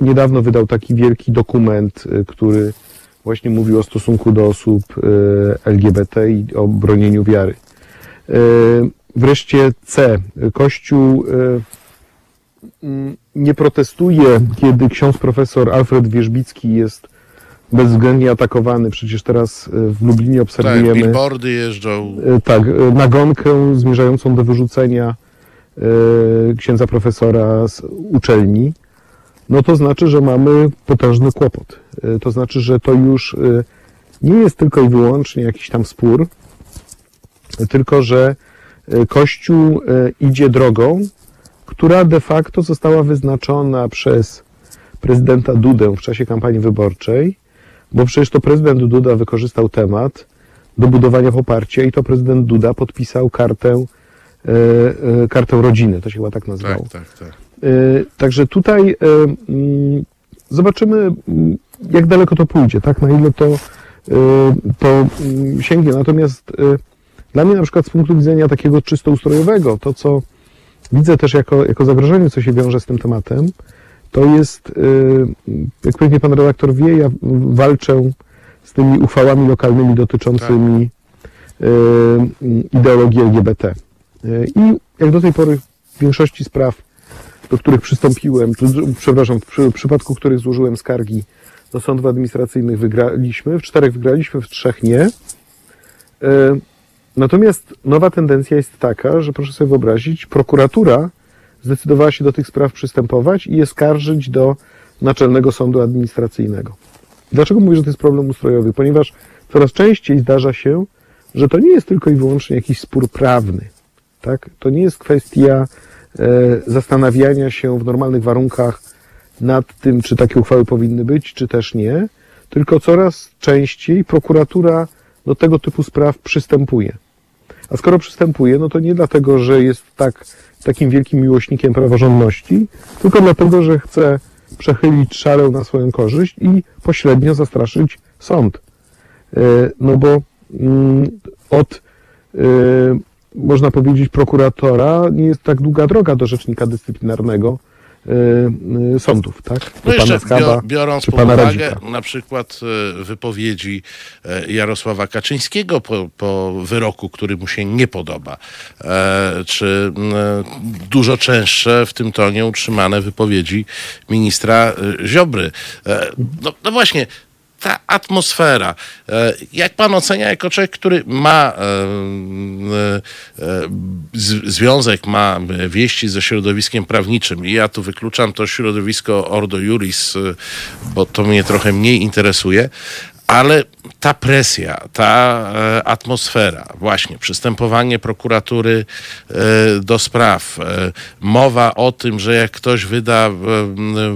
niedawno wydał taki wielki dokument, e, który właśnie mówił o stosunku do osób e, LGBT i o bronieniu wiary. Wreszcie C. Kościół nie protestuje, kiedy ksiądz profesor Alfred Wierzbicki jest bezwzględnie atakowany. Przecież teraz e, w Lublinie tak, obserwujemy... Tak, billboardy jeżdżą. E, tak, e, nagonkę zmierzającą do wyrzucenia księdza profesora z uczelni. No to znaczy, że mamy potężny kłopot. To znaczy, że to już nie jest tylko i wyłącznie jakiś tam spór, tylko że Kościół idzie drogą, która de facto została wyznaczona przez prezydenta Dudę w czasie kampanii wyborczej bo przecież to prezydent Duda wykorzystał temat do budowania poparcia i to prezydent Duda podpisał kartę, e, e, kartę rodziny, to się chyba tak nazywało. Tak, tak, tak. E, także tutaj e, mm, zobaczymy, mm, jak daleko to pójdzie, tak, na ile to, e, to mm, sięgnie. Natomiast e, dla mnie na przykład z punktu widzenia takiego czysto ustrojowego, to co widzę też jako, jako zagrożenie, co się wiąże z tym tematem, to jest, y, jak pewnie pan redaktor wie, ja walczę z tymi uchwałami lokalnymi dotyczącymi tak. ideologii LGBT. Y, I jak do tej pory w większości spraw, do których przystąpiłem, przepraszam, w przypadku których złożyłem skargi do sądów administracyjnych wygraliśmy, w czterech wygraliśmy, w trzech nie. Natomiast nowa tendencja jest taka, że proszę sobie wyobrazić, prokuratura zdecydowała się do tych spraw przystępować i je skarżyć do Naczelnego Sądu Administracyjnego. Dlaczego mówię, że to jest problem ustrojowy? Ponieważ coraz częściej zdarza się, że to nie jest tylko i wyłącznie jakiś spór prawny. Tak? To nie jest kwestia e, zastanawiania się w normalnych warunkach nad tym, czy takie uchwały powinny być, czy też nie, tylko coraz częściej prokuratura do tego typu spraw przystępuje. A skoro przystępuje, no to nie dlatego, że jest tak, takim wielkim miłośnikiem praworządności, tylko dlatego, że chce przechylić szalę na swoją korzyść i pośrednio zastraszyć sąd. E, no bo mm, od, e, można powiedzieć, prokuratora nie jest tak długa droga do rzecznika dyscyplinarnego, sądów, tak? No jeszcze Skaba, biorąc pod uwagę Radzika. na przykład y, wypowiedzi Jarosława Kaczyńskiego po, po wyroku, który mu się nie podoba, czy dużo częstsze w tym tonie utrzymane wypowiedzi ministra Ziobry. No, no właśnie, ta atmosfera. E, jak pan ocenia jako człowiek, który ma e, e, związek, ma wieści ze środowiskiem prawniczym i ja tu wykluczam to środowisko Ordo Juris, bo to mnie trochę mniej interesuje, ale ta presja, ta e, atmosfera, właśnie przystępowanie prokuratury e, do spraw, e, mowa o tym, że jak ktoś wyda,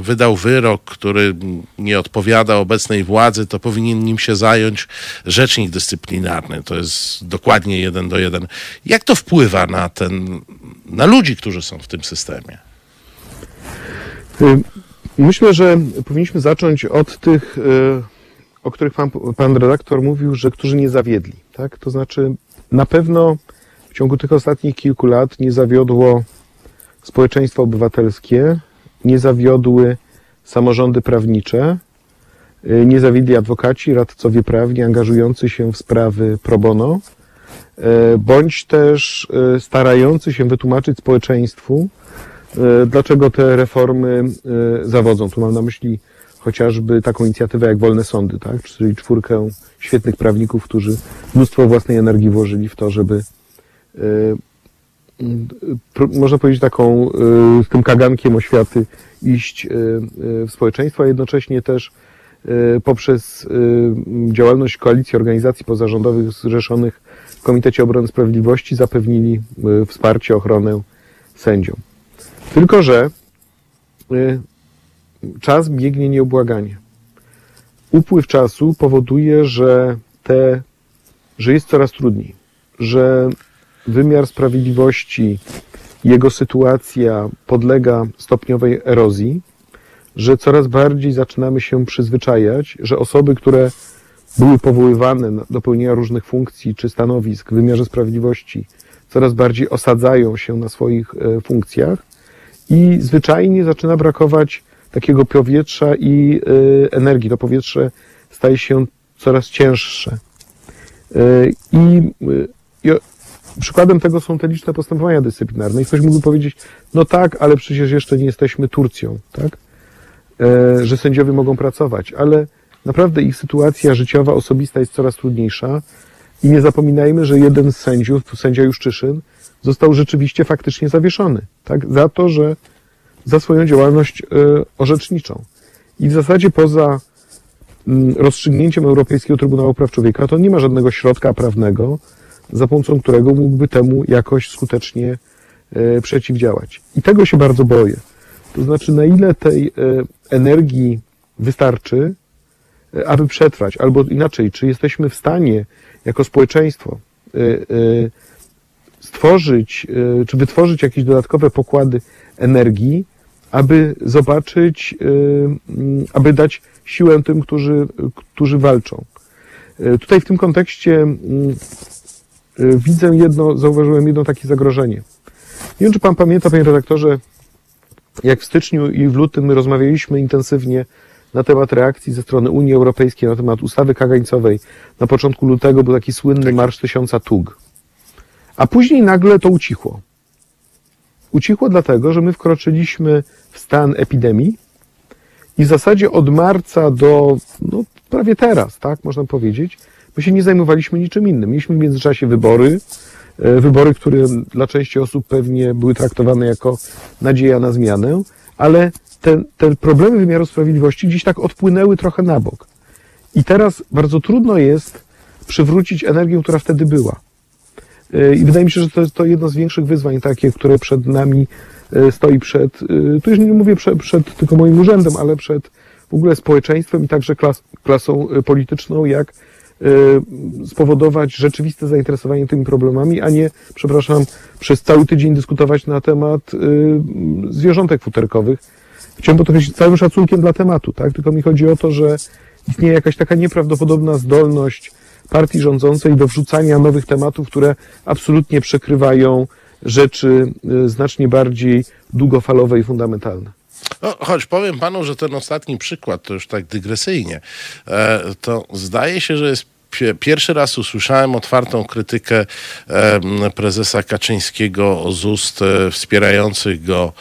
wydał wyrok, który nie odpowiada obecnej władzy, to powinien nim się zająć rzecznik dyscyplinarny. To jest dokładnie jeden do jeden. Jak to wpływa na ten, na ludzi, którzy są w tym systemie? Myślę, że powinniśmy zacząć od tych o których pan, pan redaktor mówił, że którzy nie zawiedli. Tak? To znaczy, na pewno w ciągu tych ostatnich kilku lat nie zawiodło społeczeństwo obywatelskie, nie zawiodły samorządy prawnicze, y, nie zawiedli adwokaci, radcowie prawni angażujący się w sprawy pro bono, y, bądź też y, starający się wytłumaczyć społeczeństwu, dlaczego te reformy zawodzą. Tu mam na myśli chociażby taką inicjatywę jak Wolne Sądy, tak? czyli czwórkę świetnych prawników, którzy mnóstwo własnej energii włożyli w to, żeby e, można powiedzieć taką e, z tym kagankiem oświaty iść e, w społeczeństwo, a jednocześnie też poprzez działalność koalicji organizacji pozarządowych zrzeszonych w Komitecie Obrony Sprawiedliwości zapewnili wsparcie, ochronę sędziom. Tylko, że czas biegnie nieubłaganie. Upływ czasu powoduje, że te, że jest coraz trudniej, że wymiar sprawiedliwości, jego sytuacja podlega stopniowej erozji, że coraz bardziej zaczynamy się przyzwyczajać, że osoby, które były powoływane do pełnienia różnych funkcji czy stanowisk w wymiarze sprawiedliwości, coraz bardziej osadzają się na swoich e, funkcjach i zwyczajnie zaczyna brakować takiego powietrza i y, energii. To powietrze staje się coraz cięższe. Y, I, y, przykładem tego są te liczne postępowania dyscyplinarne. I ktoś mógłby powiedzieć, no tak, ale przecież jeszcze nie jesteśmy Turcją, tak? Że sędziowie mogą pracować, ale naprawdę ich sytuacja życiowa, osobista jest coraz trudniejsza. I nie zapominajmy, że jeden z sędziów, sędzia Juszczyszyn, został rzeczywiście faktycznie zawieszony, tak? Za to, że za swoją działalność e, orzeczniczą. I w zasadzie poza mm, rozstrzygnięciem Europejskiego Trybunału Praw Człowieka to nie ma żadnego środka prawnego, za pomocą którego mógłby temu jakoś skutecznie e, przeciwdziałać. I tego się bardzo boję. To znaczy, na ile tej e, energii wystarczy, aby przetrwać, albo inaczej, czy jesteśmy w stanie jako społeczeństwo stworzyć, czy wytworzyć jakieś dodatkowe pokłady energii, aby zobaczyć, y, mm, aby dać siłę tym, którzy, którzy walczą. Y, tutaj w tym kontekście mm, y, widzę jedno, zauważyłem jedno takie zagrożenie. Nie wiem, czy pan pamięta, panie redaktorze, jak w styczniu i w lutym my rozmawialiśmy intensywnie na temat reakcji ze strony Unii Europejskiej, na temat ustawy kagańcowej. Na początku lutego był taki słynny tak. Marsz Tysiąca Tug. A później nagle to ucichło. Ucichło dlatego, że my wkroczyliśmy w stan epidemii i w zasadzie od marca do no, prawie teraz, tak można powiedzieć, my się nie zajmowaliśmy niczym innym. Mieliśmy w międzyczasie wybory, e, wybory, które dla części osób pewnie były traktowane jako nadzieja na zmianę, ale te, te problemy wymiaru sprawiedliwości gdzieś tak odpłynęły trochę na bok. I teraz bardzo trudno jest przywrócić energię, która wtedy była. E, I wydaje mi się, że to jest to jedno z większych wyzwań takie, które przed nami e, stoi przed, e, tu już nie mówię przed, przed tylko moim urzędem, ale przed w ogóle społeczeństwem i także klas, klasą polityczną, jak spowodować rzeczywiste zainteresowanie tymi problemami, a nie, przepraszam, przez cały tydzień dyskutować na temat zwierzątek futerkowych. Chciałbym podkreślić całym szacunkiem dla tematu, tak? Tylko mi chodzi o to, że istnieje jakaś taka nieprawdopodobna zdolność partii rządzącej do wrzucania nowych tematów, które absolutnie przekrywają rzeczy znacznie bardziej długofalowe i fundamentalne. No, choć powiem panu, że ten ostatni przykład, to już tak dygresyjnie, e, to zdaje się, że jest pierwszy raz usłyszałem otwartą krytykę prezesa Kaczyńskiego z ust e, wspierających go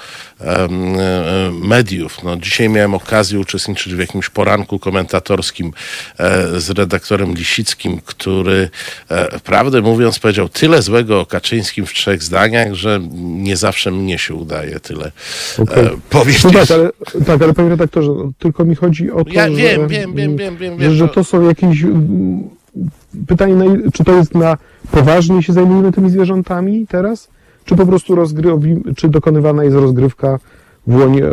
mediów. No, dzisiaj miałem okazję uczestniczyć w jakimś poranku komentatorskim e, z redaktorem Lisickim, który prawdę mówiąc powiedział tyle złego o Kaczyńskim w trzech zdaniach, że nie zawsze mnie się udaje tyle okay. powiedzieć. No tak, ale, tak, ale panie redaktorze, no, tylko mi chodzi o to, ja że, wiem, wiem, wiem, wiem, wiem, wiem, że to są jakieś pytanie, czy to jest na poważnie się zajmujemy tymi zwierzętami teraz, czy po prostu rozgry, czy dokonywana jest rozgrywka w łonie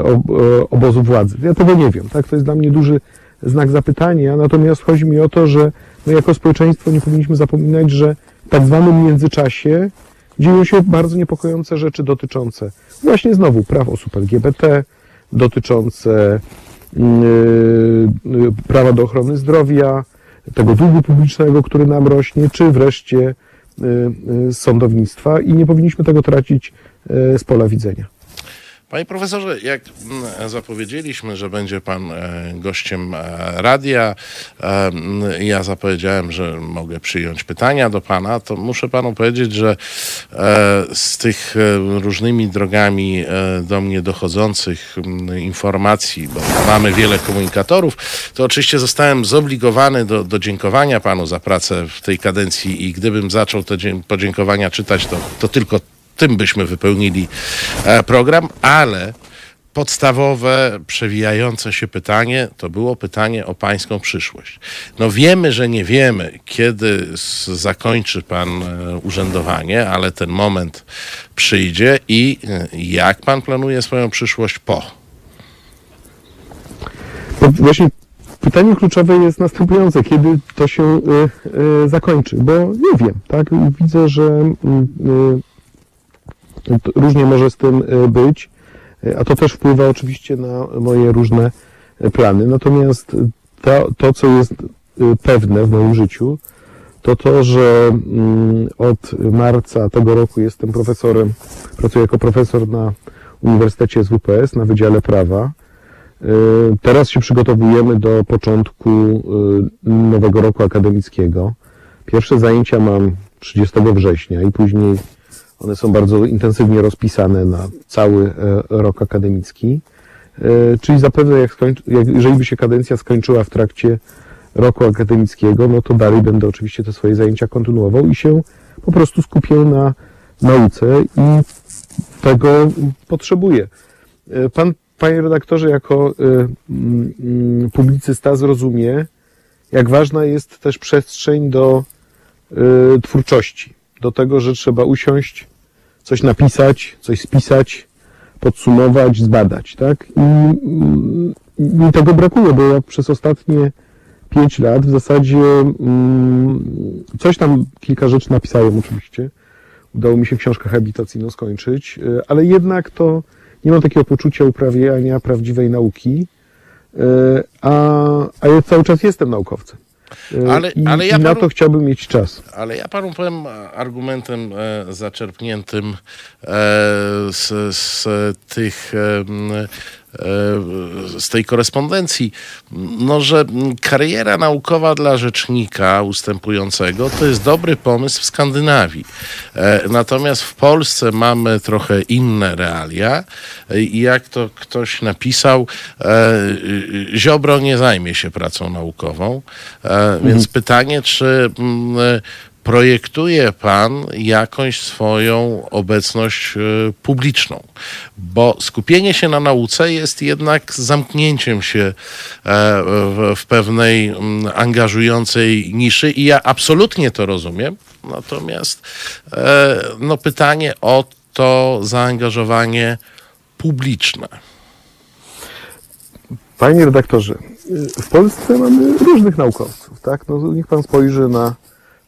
obozu władzy. Ja tego nie wiem, tak? To jest dla mnie duży znak zapytania, natomiast chodzi mi o to, że my jako społeczeństwo nie powinniśmy zapominać, że w tak zwanym międzyczasie dzieją się bardzo niepokojące rzeczy dotyczące właśnie znowu praw osób LGBT, dotyczące yy, prawa do ochrony zdrowia, tego długu publicznego, który nam rośnie, czy wreszcie sądownictwa i nie powinniśmy tego tracić y, z pola widzenia. Panie profesorze, jak zapowiedzieliśmy, że będzie pan e, gościem e, radia, e, ja zapowiedziałem, że mogę przyjąć pytania do pana, to muszę panu powiedzieć, że z tych różnymi drogami do mnie dochodzących informacji, bo mamy wiele komunikatorów, to oczywiście zostałem zobligowany do, do dziękowania panu za pracę w tej kadencji i gdybym zaczął te podziękowania czytać, to, to tylko tym byśmy wypełnili e, program, ale podstawowe, przewijające się pytanie to było pytanie o pańską przyszłość. No wiemy, że nie wiemy, kiedy zakończy pan e, urzędowanie, ale ten moment przyjdzie i e, jak pan planuje swoją przyszłość po? No właśnie pytanie kluczowe jest następujące. Kiedy to się y, y, zakończy? Bo nie wiem, tak? Widzę, że y, Różnie może z tym e, być, e, a to też wpływa oczywiście na moje różne e, plany. Natomiast to, to co jest pewne w moim życiu, to to, że mm, od marca tego roku jestem profesorem, pracuję jako profesor na Uniwersytecie SWPS na Wydziale Prawa. Teraz się przygotowujemy do początku nowego roku akademickiego. Pierwsze zajęcia mam 30 września i później one są bardzo intensywnie rozpisane na cały e, rok akademicki. E, czyli zapewne, jak skończy, jak, jeżeli by się kadencja skończyła w trakcie roku akademickiego, no to dalej będę oczywiście te swoje zajęcia kontynuował i się po prostu skupię na nauce i tego potrzebuję. E, pan, panie redaktorze, jako mm, publicysta zrozumie, jak ważna jest też przestrzeń do twórczości, do tego, że trzeba usiąść, coś napisać, coś spisać, podsumować, zbadać, tak? I, mi tego brakuje, bo ja przez ostatnie pięć lat w zasadzie mm, coś tam, kilka rzeczy napisałem oczywiście. Udało mi się książkę habilitacyjną skończyć, e, ale jednak to nie mam takiego poczucia uprawiania prawdziwej nauki, e, a, a ja cały czas jestem naukowcem. E, ale, I, ale ja i na to chciałbym mieć czas. Ale ja panu powiem argumentem e, zaczerpniętym e, z, z tych z tej korespondencji, no, że kariera naukowa dla rzecznika ustępującego to jest dobry pomysł w Skandynawii. E, natomiast w Polsce mamy trochę inne realia i jak to ktoś napisał, e, Ziobro nie zajmie się pracą naukową, e, więc mhm. pytanie, czy projektuje Pan jakąś swoją obecność e, publiczną, bo skupienie się na nauce jest jednak zamknięciem się e, w pewnej mm, angażującej niszy i ja absolutnie to rozumiem. Natomiast e, no, pytanie o to zaangażowanie publiczne. Panie redaktorze, w Polsce mamy różnych naukowców, tak? No, niech pan spojrzy na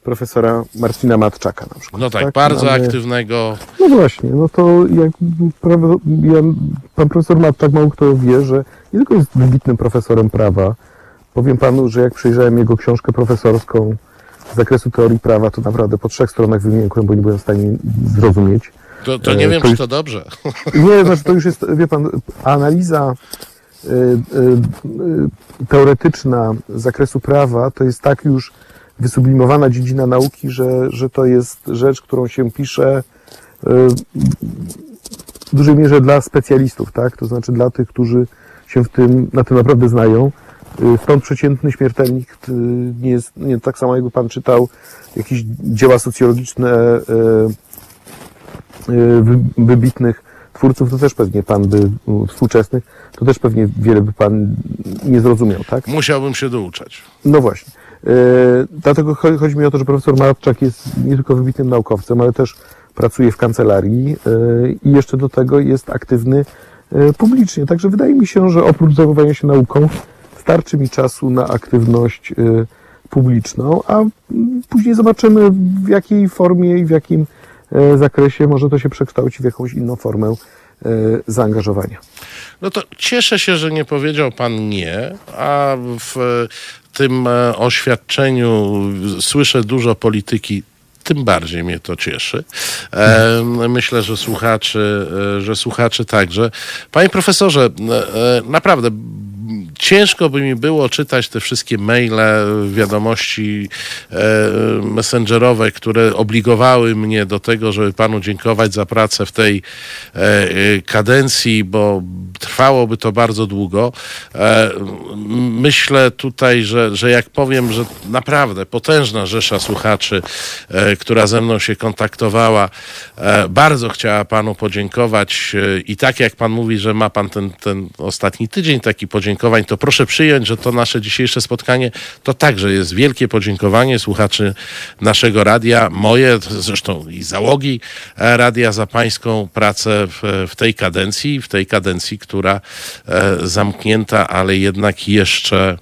profesora Marcina Matczaka na przykład. No tak, bardzo Mamy- aktywnego. No właśnie, no to jak pan profesor Matczak mało kto wie, że nie tylko jest wybitnym profesorem prawa. Powiem panu, że jak przejrzałem jego książkę profesorską z zakresu teorii prawa, to naprawdę po trzech stronach wymiękłem, bo nie byłem w stanie zrozumieć. To, to nie E, wiem, to czy to dobrze. Nie, znaczy to już jest, wie pan, analiza y, y, teoretyczna z zakresu prawa to jest tak już wysublimowana dziedzina nauki, że, że to jest rzecz, którą się pisze y, w dużej mierze dla specjalistów, tak? To znaczy dla tych, którzy się w tym, na tym naprawdę znają. Y, Stąd przeciętny śmiertelnik y, nie jest, nie tak samo jakby pan czytał jakieś dzieła socjologiczne wy- wybitnych twórców, to też pewnie pan by, współczesnych, to też pewnie wiele by pan nie zrozumiał, tak? Musiałbym się douczać. No właśnie. E, Dlatego cho- chodzi mi o to, że profesor Matczak jest nie tylko wybitnym naukowcem, ale też pracuje w kancelarii e, i jeszcze do tego jest aktywny e, publicznie. Także wydaje mi się, że oprócz zajmowania się nauką starczy mi czasu na aktywność publiczną, a mm, później zobaczymy w jakiej formie i w jakim zakresie może to się przekształci w jakąś inną formę zaangażowania. No to cieszę się, że nie powiedział pan nie, a w tym e, oświadczeniu słyszę dużo polityki. Tym bardziej mnie to cieszy. E, myślę, że słuchaczy, e, że słuchaczy także. Panie profesorze, e, e, naprawdę ciężko by mi było czytać te wszystkie maile, wiadomości e, messengerowe, które obligowały mnie do tego, żeby panu dziękować za pracę w tej e, e, kadencji, bo trwałoby to bardzo długo. Myślę tutaj, że, że jak powiem, że naprawdę potężna rzesza słuchaczy, która ze mną się kontaktowała, bardzo chciała panu podziękować i tak jak pan mówi, że ma pan ten, ten ostatni tydzień taki podziękowań, to proszę przyjąć, że to nasze dzisiejsze spotkanie to także jest wielkie podziękowanie słuchaczy naszego radia, moje zresztą i załogi e, radia za pańską pracę w, w tej kadencji, w tej kadencji, która e, zamknięta, ale jednak jeszcze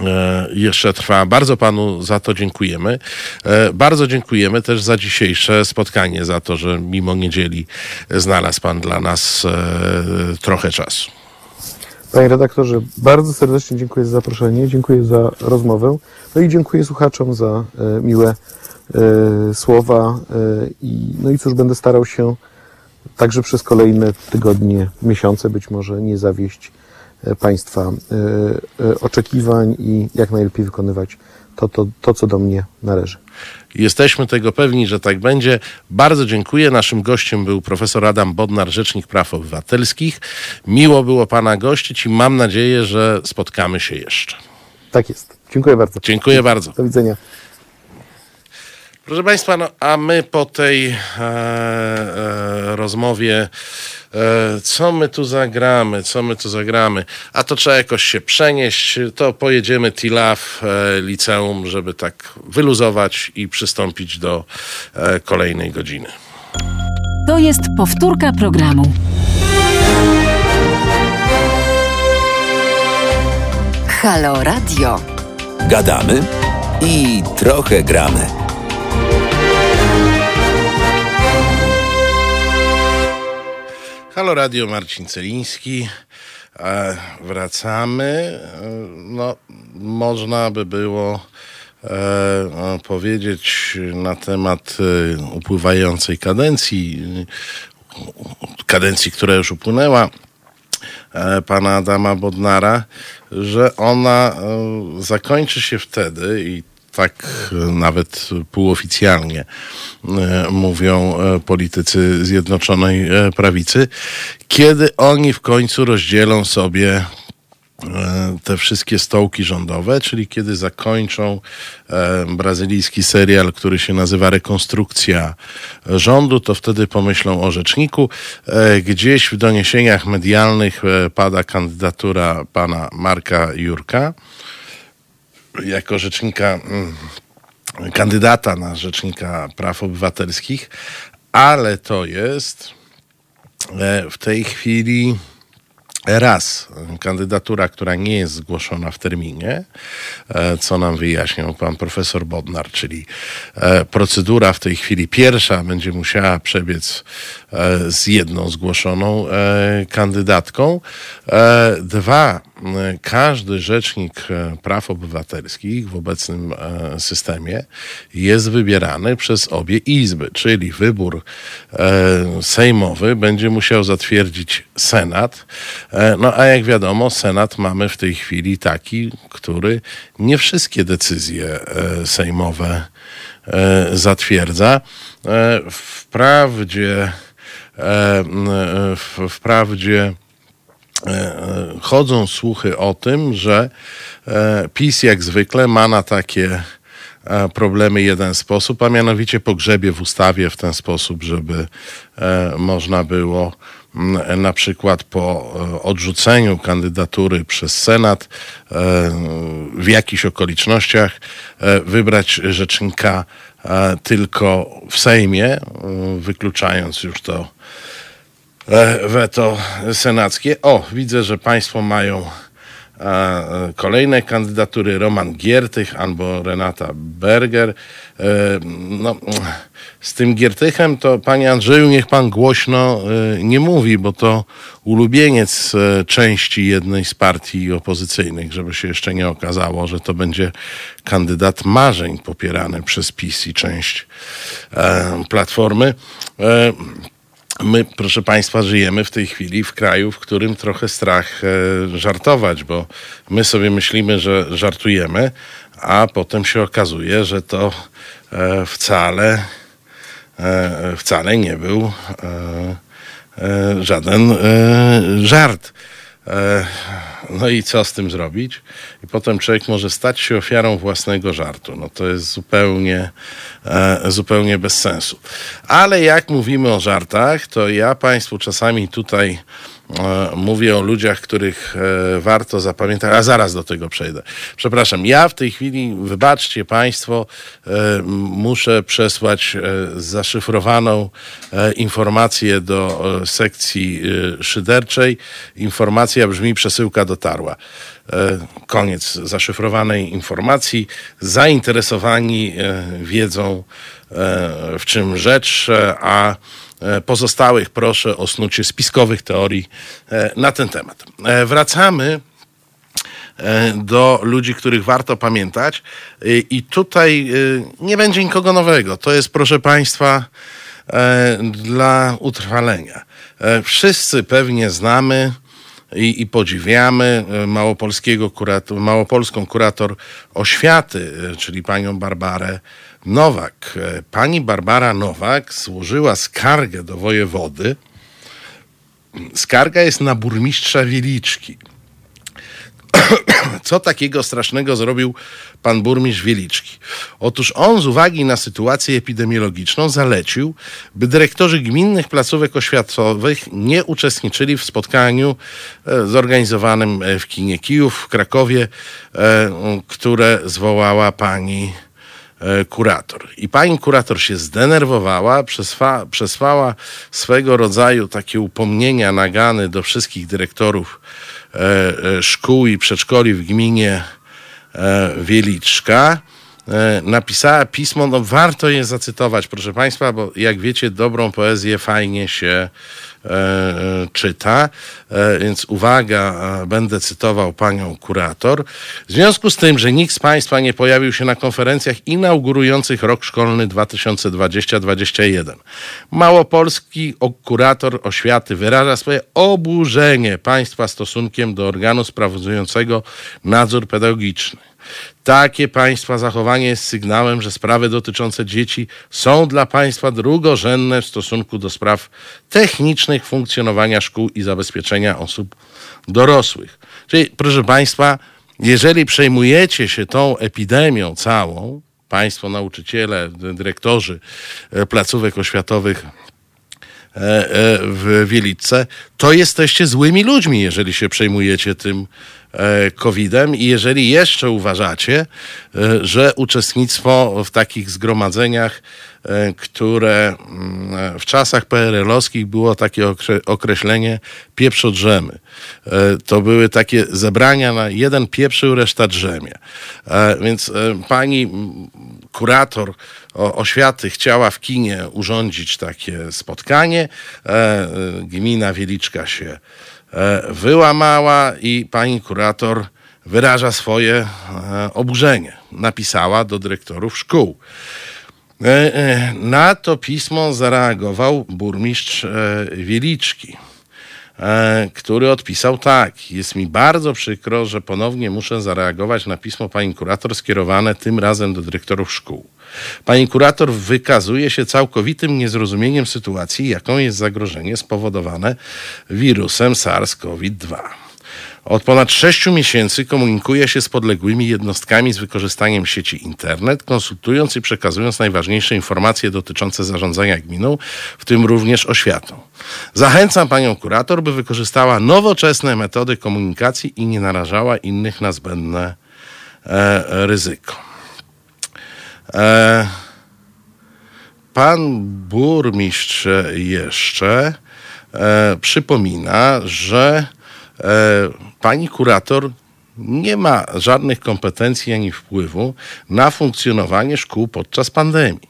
e, jeszcze trwa. Bardzo panu za to dziękujemy. Bardzo dziękujemy też za dzisiejsze spotkanie, za to, że mimo niedzieli znalazł pan dla nas trochę czasu. Panie redaktorze, bardzo serdecznie dziękuję za zaproszenie, dziękuję za rozmowę, no i dziękuję słuchaczom za e, miłe e, słowa e, i no i cóż, będę starał się także przez kolejne tygodnie, miesiące być może nie zawieść Państwa oczekiwań i jak najlepiej wykonywać to, to, to, co do mnie należy. Jesteśmy tego pewni, że tak będzie. Bardzo dziękuję. Naszym gościem był profesor Adam Bodnar, Rzecznik Praw Obywatelskich. Miło było pana gościć i mam nadzieję, że spotkamy się jeszcze. Tak jest. Dziękuję bardzo. Dziękuję bardzo. Do widzenia. Proszę Państwa, no, a my po tej e, e, rozmowie, co my tu zagramy, co my tu zagramy, a to trzeba jakoś się przenieść, to pojedziemy Tilaf e, liceum, żeby tak wyluzować i przystąpić do e, kolejnej godziny. To jest powtórka programu. Halo Radio. Gadamy i trochę gramy. Halo Radio, Marcin Celiński. E, wracamy. E, No, można by było e, powiedzieć na temat e, upływającej kadencji, kadencji, która już upłynęła, e, pana Adama Bodnara, że ona e, zakończy się wtedy i tak nawet półoficjalnie e, mówią e, politycy Zjednoczonej e, Prawicy, kiedy oni w końcu rozdzielą sobie te wszystkie stołki rządowe, czyli kiedy zakończą brazylijski serial, który się nazywa Rekonstrukcja rządu, to wtedy pomyślą o rzeczniku. Gdzieś w doniesieniach medialnych pada kandydatura pana Marka Jurka jako rzecznika, mm, kandydata na rzecznika praw obywatelskich, ale to jest e, w tej chwili Raz, kandydatura, która nie jest zgłoszona w terminie, e, co nam wyjaśniał pan profesor Bodnar, czyli e, procedura w tej chwili pierwsza będzie musiała przebiec z jedną zgłoszoną kandydatką. Dwa, każdy rzecznik praw obywatelskich w obecnym systemie jest wybierany przez obie izby, czyli wybór sejmowy będzie musiał zatwierdzić Senat. E, no a jak wiadomo, Senat mamy w tej chwili taki, który nie wszystkie decyzje e, sejmowe e, zatwierdza. Wprawdzie, wprawdzie chodzą słuchy o tym, że PiS jak zwykle ma na takie problemy jeden sposób, a mianowicie pogrzebie w ustawie w ten sposób, żeby można było na przykład po e, odrzuceniu kandydatury przez Senat e, w jakichś okolicznościach e, wybrać rzecznika tylko w Sejmie, wykluczając już to weto senackie. O, widzę, że Państwo mają kolejne kandydatury Roman Giertych albo Renata Berger. No, z tym Giertychem to, panie Andrzeju, niech pan głośno y, nie mówi, bo to ulubieniec części jednej z partii opozycyjnych, żeby się jeszcze nie okazało, że to będzie kandydat marzeń popierany przez PiS i część e, Platformy. My, proszę Państwa, żyjemy w tej chwili w kraju, w którym trochę strach e, żartować, bo my sobie myślimy, że żartujemy, a potem się okazuje, że to e, wcale E, wcale nie był żaden żart. No i co z tym zrobić? I potem człowiek może stać się ofiarą własnego żartu. No to jest zupełnie, zupełnie bez sensu. Ale jak mówimy o żartach, to ja Państwu czasami tutaj E, mówię o ludziach, których e, warto zapamiętać, a zaraz do tego przejdę. Przepraszam, ja w tej chwili, wybaczcie Państwo, e, muszę przesłać zaszyfrowaną informację do sekcji szyderczej. Informacja brzmi: przesyłka dotarła. Koniec zaszyfrowanej informacji. Zainteresowani wiedzą, w czym rzecz, a E, pozostałych proszę o snucie spiskowych teorii e, na ten temat. E, wracamy do ludzi, których warto pamiętać. I tutaj nie będzie nikogo nowego. To jest, proszę Państwa, dla utrwalenia. Wszyscy pewnie znamy i, i podziwiamy małopolskiego kurator, małopolską kurator oświaty, czyli panią Barbarę Nowak. E, pani Barbara Nowak złożyła skargę do wojewody. Skarga jest na burmistrza Wieliczki. Co takiego strasznego zrobił pan burmistrz Wieliczki? Otóż on z uwagi na sytuację epidemiologiczną zalecił, by dyrektorzy gminnych placówek oświatowych nie uczestniczyli w spotkaniu e, zorganizowanym w kinie Kijów w Krakowie, e, które zwołała pani E, kurator. I pani kurator się zdenerwowała, przesła, przesłała swego rodzaju takie upomnienia nagany do wszystkich dyrektorów e, e, szkół i przedszkoli w gminie Wieliczka. Napisała pismo, no warto je zacytować, proszę Państwa, bo jak wiecie, dobrą poezję fajnie się E, e, czyta, e, więc uwaga, będę cytował panią kurator. W związku z tym, że nikt z Państwa nie pojawił się na konferencjach inaugurujących rok szkolny 2020-2021, Małopolski kurator oświaty wyraża swoje oburzenie Państwa stosunkiem do organu sprawującego nadzór pedagogiczny. Takie państwa zachowanie jest sygnałem, że sprawy dotyczące dzieci są dla państwa drugorzędne w stosunku do spraw technicznych funkcjonowania szkół i zabezpieczenia osób dorosłych. Czyli, proszę państwa, jeżeli przejmujecie się tą epidemią całą, państwo, nauczyciele, dyrektorzy e, placówek oświatowych, e, e, w Wieliczce, to jesteście złymi ludźmi, jeżeli się przejmujecie tym COVID-em i jeżeli jeszcze uważacie, że uczestnictwo w takich zgromadzeniach, które mm, w czasach PRL-owskich było takie określenie pieprzodrzemy. To były takie zebrania na jeden pieprzył, reszta drzemie. Więc pani kurator oświaty chciała w kinie urządzić takie spotkanie. Gmina Wieliczka się E, wyłamała i pani kurator wyraża swoje e, oburzenie. Napisała do dyrektorów szkół. E, na to pismo zareagował burmistrz Wieliczki, który odpisał tak. Jest mi bardzo przykro, że ponownie muszę zareagować na pismo pani kurator skierowane tym razem do dyrektorów szkół. Pani kurator wykazuje się całkowitym niezrozumieniem sytuacji, jaką jest zagrożenie spowodowane wirusem SARS-CoV-2. Od ponad sześciu miesięcy komunikuje się z podległymi jednostkami z wykorzystaniem sieci internet, konsultując i przekazując najważniejsze informacje dotyczące zarządzania gminą, w tym również oświatą. Zachęcam panią kurator, by wykorzystała nowoczesne metody komunikacji i nie narażała innych na zbędne e, ryzyko. E, pan burmistrz jeszcze e, przypomina, że e, pani kurator nie ma żadnych kompetencji ani wpływu na funkcjonowanie szkół podczas pandemii.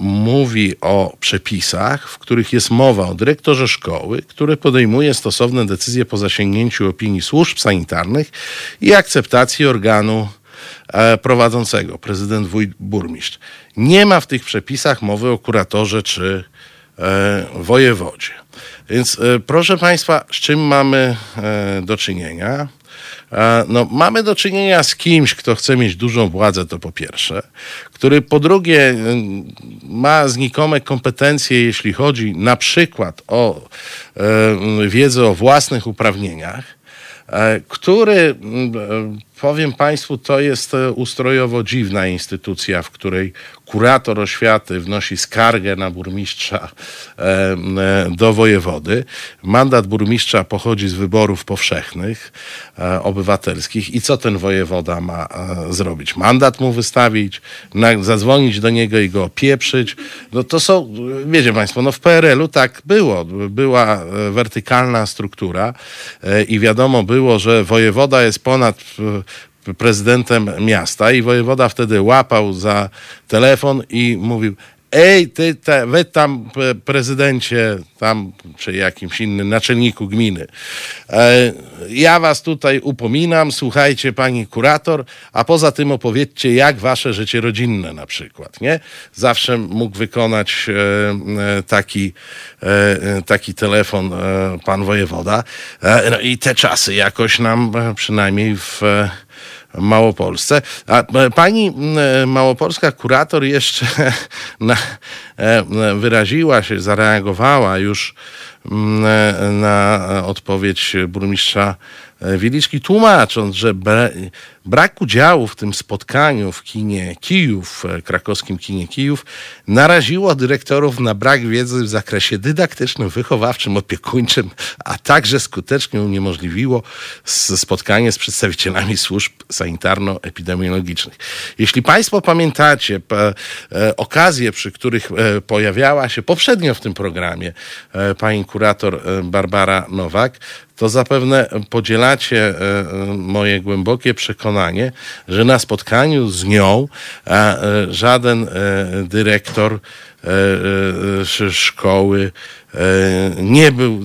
Mówi o przepisach, w których jest mowa o dyrektorze szkoły, który podejmuje stosowne decyzje po zasięgnięciu opinii służb sanitarnych i akceptacji organu E, prowadzącego, prezydent wójt, burmistrz. Nie ma w tych przepisach mowy o kuratorze czy e, wojewodzie. Więc e, proszę Państwa, z czym mamy do czynienia? No, mamy do czynienia z kimś, kto chce mieć dużą władzę, to po pierwsze, który po drugie ma znikome kompetencje, jeśli chodzi na przykład o wiedzę o własnych uprawnieniach, który powiem Państwu, to jest e, ustrojowo dziwna instytucja, w której kurator oświaty wnosi skargę na burmistrza e, e, do wojewody. Mandat burmistrza pochodzi z wyborów powszechnych, obywatelskich. I co ten wojewoda ma zrobić? Mandat mu wystawić, zadzwonić do niego i go opieprzyć. No to są, wiecie Państwo, no w PRL-u tak było. Była wertykalna struktura i wiadomo było, że wojewoda jest ponad prezydentem miasta i wojewoda wtedy łapał za telefon i mówił ej, ty, te, wy tam prezydencie, tam, czy jakimś innym naczelniku gminy, e, ja was tutaj upominam, słuchajcie pani kurator, a poza tym opowiedzcie, jak wasze życie rodzinne na przykład, nie? Zawsze mógł wykonać e, e taki, e, e, taki telefon e, pan wojewoda. no i te czasy jakoś nam przynajmniej w Małopolsce. A e, pani e, małopolska kurator jeszcze na, e, wyraziła się, zareagowała już na odpowiedź burmistrza Wieliczki, tłumacząc, że Brak udziału w tym spotkaniu w kinie Kijów, e, krakowskim kinie Kijów, naraziło dyrektorów na brak wiedzy w zakresie dydaktycznym, wychowawczym, opiekuńczym, a także skutecznie uniemożliwiło spotkanie z przedstawicielami służb sanitarno-epidemiologicznych. Jeśli Państwo pamiętacie e, okazje, przy których e, pojawiała się poprzednio w tym programie pani kurator Barbara Nowak, to zapewne podzielacie moje głębokie przekonanie, przekonanie, że na spotkaniu z nią e, żaden e, dyrektor e, szkoły nie był,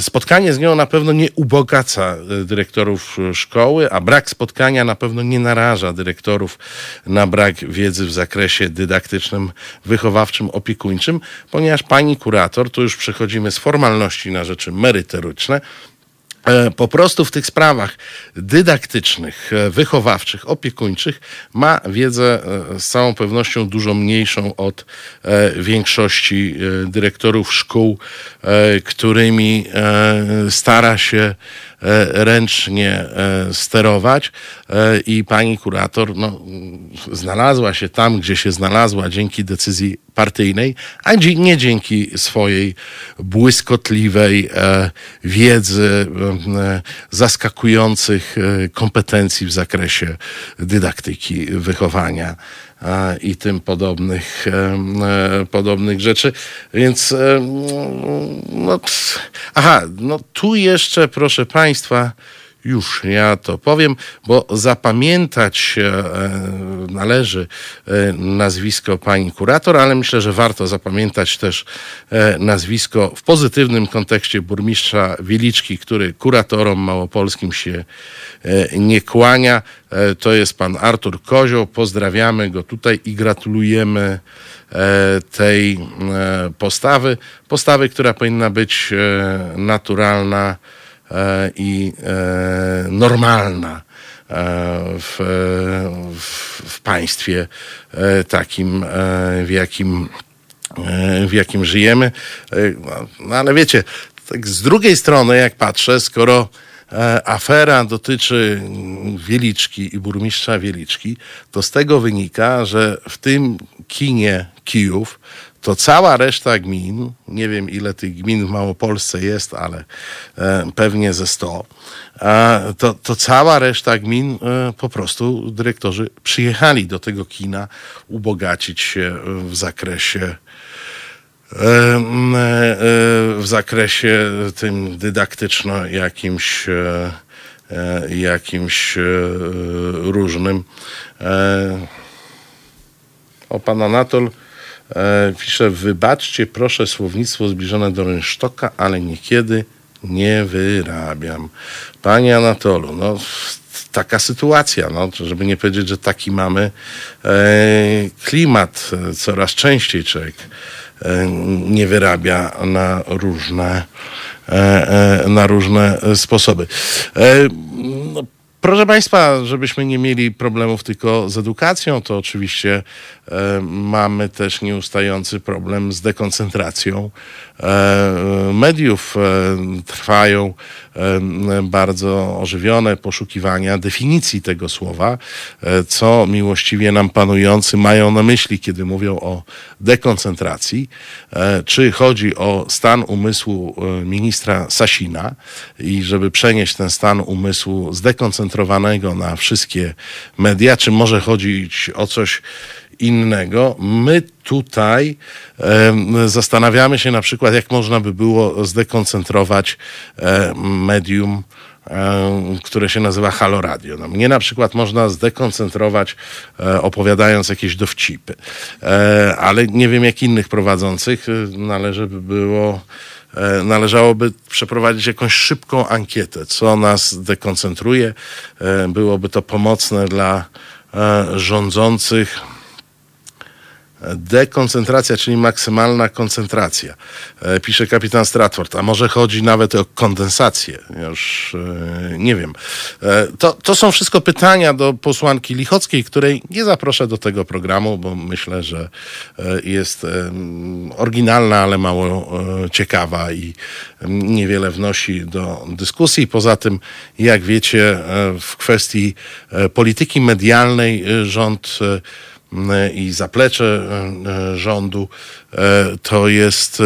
spotkanie z nią na pewno nie ubogaca dyrektorów szkoły, a brak spotkania na pewno nie naraża dyrektorów na brak wiedzy w zakresie dydaktycznym, wychowawczym, opiekuńczym, ponieważ pani kurator, tu już przechodzimy z formalności na rzeczy merytoryczne, po prostu w tych sprawach dydaktycznych, e, wychowawczych, opiekuńczych ma wiedzę e, z całą pewnością dużo mniejszą od większości dyrektorów szkół, którymi stara się ręcznie sterować i pani kurator no, znalazła się tam, gdzie się znalazła dzięki decyzji partyjnej, a nie dzięki swojej błyskotliwej wiedzy, zaskakujących kompetencji w zakresie dydaktyki wychowania i tym podobnych, e, podobnych rzeczy. Więc, e, no, aha, no tu jeszcze, proszę Państwa, już ja to powiem, bo zapamiętać e, należy nazwisko pani kurator, ale myślę, że warto zapamiętać też nazwisko w pozytywnym kontekście burmistrza Wieliczki, który kuratorom małopolskim się nie kłania. E, to jest pan Artur Kozioł. Pozdrawiamy go tutaj i gratulujemy e, tej e, postawy. Postawy, która powinna być naturalna i normalna. W, w, w, państwie takim, w jakim, w jakim żyjemy. No, ale wiecie, tak z drugiej strony, jak patrzę, skoro E, afera dotyczy Wieliczki i burmistrza Wieliczki, to z tego wynika, że w tym kinie Kijów to cała reszta gmin, nie wiem ile tych gmin w Małopolsce jest, ale e, pewnie ze 100, to, to cała reszta gmin e, po prostu dyrektorzy przyjechali do tego kina ubogacić się w zakresie E, w zakresie tym dydaktyczno jakimś jakimś różnym. O pan Anatol pisze, wybaczcie proszę słownictwo zbliżone do rynsztoka, ale niekiedy nie wyrabiam. Panie Anatolu, no taka sytuacja, no, żeby nie powiedzieć, że taki mamy klimat. Coraz częściej człowiek E, nie wyrabia na różne, e, e, na różne sposoby. Proszę Państwa, żebyśmy nie mieli problemów tylko z edukacją, to oczywiście mamy też nieustający problem z dekoncentracją mediów. Trwają bardzo ożywione poszukiwania definicji tego słowa, e, co miłościwie nam panujący mają na myśli, kiedy mówią o dekoncentracji. E, czy chodzi o stan umysłu e, ministra Sasina i żeby przenieść ten stan umysłu zdekoncentrowanego na wszystkie media, czy może chodzić o coś innego. My tutaj zastanawiamy się na przykład, jak można by było zdekoncentrować medium które się nazywa Halo Radio. No, mnie na przykład można zdekoncentrować e, opowiadając jakieś dowcipy, e, ale nie wiem jak innych prowadzących e, należy by było należałoby przeprowadzić jakąś szybką ankietę, co nas dekoncentruje. Byłoby to pomocne dla rządzących Dekoncentracja, czyli maksymalna koncentracja. E, pisze kapitan Stratford, a może chodzi nawet o kondensację. Już e, nie wiem. E, to, to są wszystko pytania do posłanki Lichockiej, której nie zaproszę do tego programu, bo myślę, że jest oryginalna, ale mało ciekawa i niewiele wnosi do dyskusji. Poza tym, jak wiecie, w kwestii polityki medialnej rząd i zaplecze e, e, rządu, e, to jest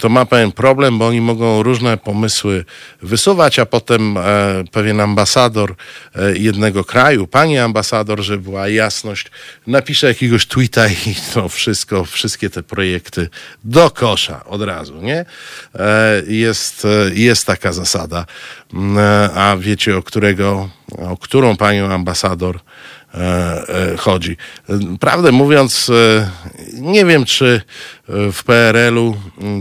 to ma pewien problem, bo oni mogą różne pomysły wysuwać, a potem pewien ambasador jednego kraju, pani ambasador, żeby była jasność, napisze jakiegoś tweeta i to wszystko, wszystkie te projekty do kosza od razu, nie? Jest, jest taka zasada. A wiecie, o którego, o którą panią ambasador E, e, chodzi. Prawdę mówiąc, e, nie wiem, czy w PRL-u,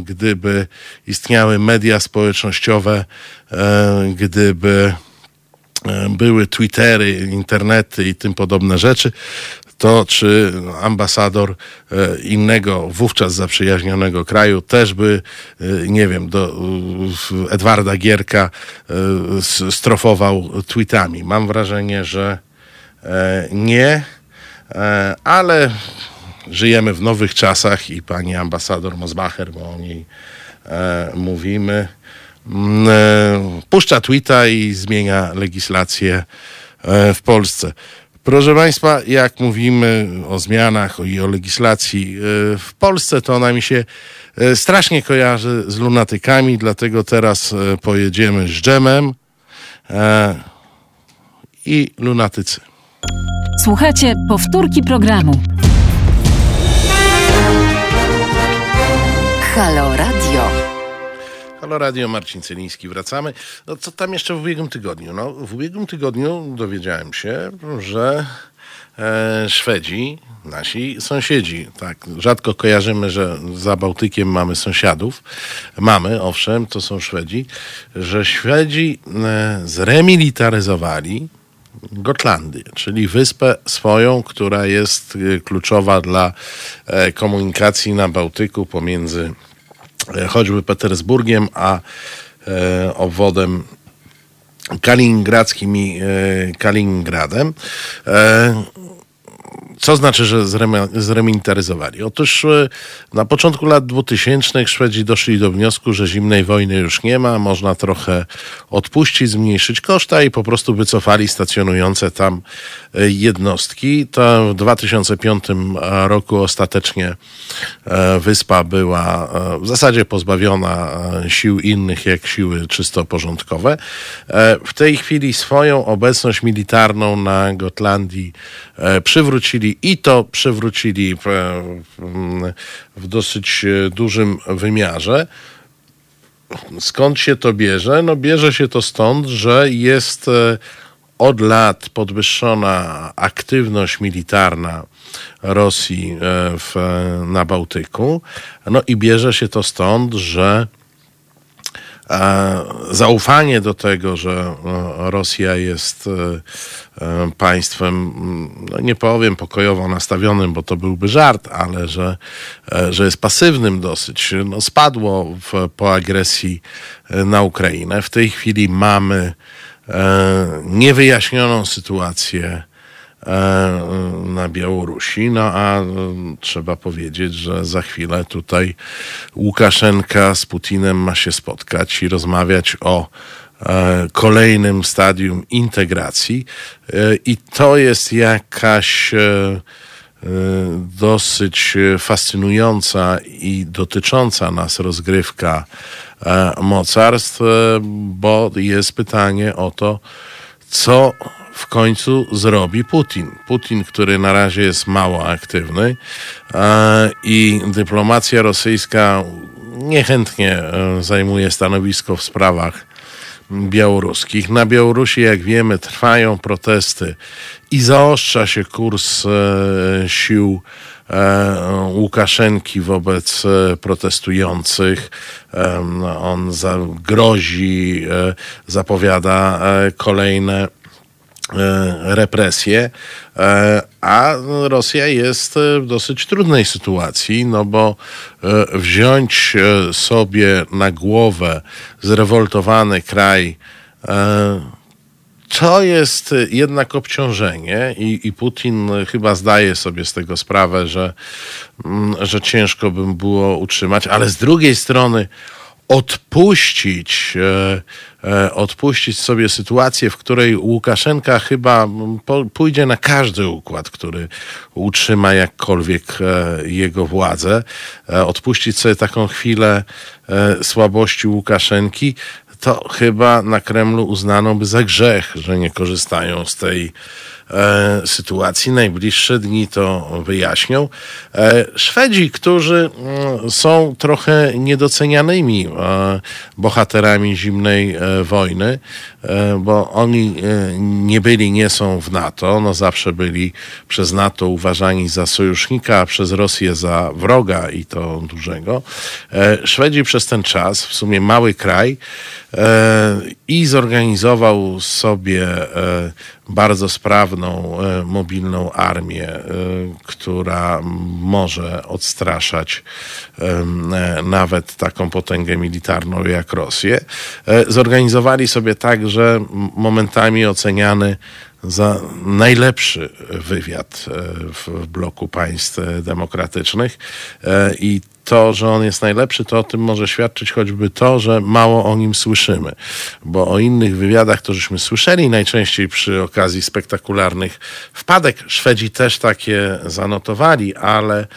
gdyby istniały media społecznościowe, gdyby były Twittery, internety i tym podobne rzeczy, to czy ambasador innego wówczas zaprzyjaźnionego kraju też by, nie wiem, do Edwarda Gierka strofował tweetami. Mam wrażenie, że E, nie, e, ale żyjemy w nowych czasach i pani ambasador Mosbacher, bo o niej e, mówimy, mm, e, puszcza tweeta i zmienia legislację e, w Polsce. Proszę Państwa, jak mówimy o zmianach i o legislacji e, w Polsce, to ona mi się e, strasznie kojarzy z lunatykami, dlatego teraz e, pojedziemy z dżemem e, i lunatycy. Słuchajcie powtórki programu. Halo Radio. Halo Radio, Marcin Celiński, wracamy. No co tam jeszcze w ubiegłym tygodniu? No, w ubiegłym tygodniu dowiedziałem się, że e, Szwedzi, nasi sąsiedzi, tak, rzadko kojarzymy, że za Bałtykiem mamy sąsiadów. Mamy, owszem, to są Szwedzi, że Szwedzi e, zremilitaryzowali Gotlandię, czyli wyspę swoją, która jest e, kluczowa dla e, komunikacji na Bałtyku pomiędzy e, choćby Petersburgiem a e, obwodem kaliningradzkim i Kaliningradem. Co znaczy, że zremilitaryzowali? Otóż e, na początku lat 2000 Szwedzi doszli do wniosku, że zimnej wojny już nie ma, można trochę odpuścić, zmniejszyć koszta i po prostu wycofali stacjonujące tam e, jednostki. To w 2005 roku ostatecznie e, wyspa była w zasadzie pozbawiona sił innych jak siły czysto porządkowe. W tej chwili swoją obecność militarną na Gotlandii przywrócili i to przywrócili w, dosyć e, dużym wymiarze. Skąd się to bierze? No bierze się to stąd, że jest e, od lat podwyższona aktywność militarna Rosji e, w, e, na Bałtyku. No i bierze się to stąd, że e, zaufanie do tego, że e, Rosja jest e, e, państwem, mm, no nie powiem pokojowo nastawionym, bo to byłby żart, ale że, e, że jest pasywnym dosyć, no spadło w, po agresji na Ukrainę. W tej chwili mamy niewyjaśnioną sytuację na Białorusi. No a e, trzeba powiedzieć, że za chwilę tutaj Łukaszenka z Putinem ma się spotkać i rozmawiać o e, kolejnym stadium integracji. E, I to jest jakaś e, e, dosyć e, fascynująca i dotycząca nas rozgrywka e, mocarstw, e, bo jest pytanie o to, co w końcu zrobi Putin. Putin, który na razie jest mało aktywny i dyplomacja rosyjska niechętnie e, zajmuje stanowisko w sprawach białoruskich. Na Białorusi, jak wiemy, trwają protesty i zaostrza się kurs e, sił e, Łukaszenki wobec protestujących. On grozi, zapowiada kolejne represje, e, a Rosja jest e, w dosyć trudnej sytuacji, no bo e, wziąć e, sobie na głowę zrewoltowany kraj e, to jest jednak obciążenie i, i Putin chyba zdaje sobie z tego sprawę, że, mm, że ciężko by było utrzymać, ale z drugiej strony odpuścić, e, e, odpuścić sobie sytuację, w której Łukaszenka chyba pójdzie na każdy układ, który utrzyma jakkolwiek e, jego władzę, e, odpuścić sobie taką chwilę e, słabości Łukaszenki, to chyba na Kremlu uznano by za grzech, że nie korzystają z tej e, sytuacji. Najbliższe dni to wyjaśnią. E, Szwedzi, którzy mm, są trochę niedocenianymi e, bohaterami zimnej e, wojny, e, bo oni e, nie byli, nie są w NATO, no zawsze byli przez NATO uważani za sojusznika, a przez Rosję za wroga i to dużego. E, Szwedzi przez ten czas, w sumie mały kraj, e, i zorganizował sobie e, bardzo sprawną, e, mobilną armię, e, która może odstraszać e, nawet taką potęgę militarną jak Rosję. E, Zorganizowali sobie także m- momentami oceniany za najlepszy wywiad e, w bloku państw demokratycznych e, i to, że on jest najlepszy, to o tym może świadczyć choćby to, że mało o nim słyszymy. Bo o innych wywiadach, to żeśmy słyszeli najczęściej przy okazji spektakularnych wpadek. Szwedzi też takie zanotowali, ale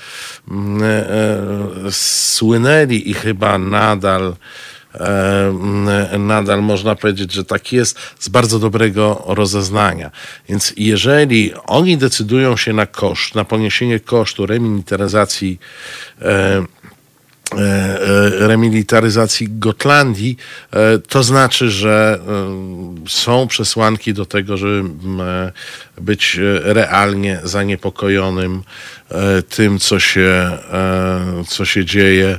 mm, e, słynęli i chyba nadal nadal można powiedzieć, że tak jest, z bardzo dobrego rozeznania. Więc jeżeli oni decydują się na koszt, na poniesienie kosztu remilitaryzacji e, remilitaryzacji Gotlandii, to znaczy, że są przesłanki do tego, żeby być realnie zaniepokojonym tym, co się, co się dzieje.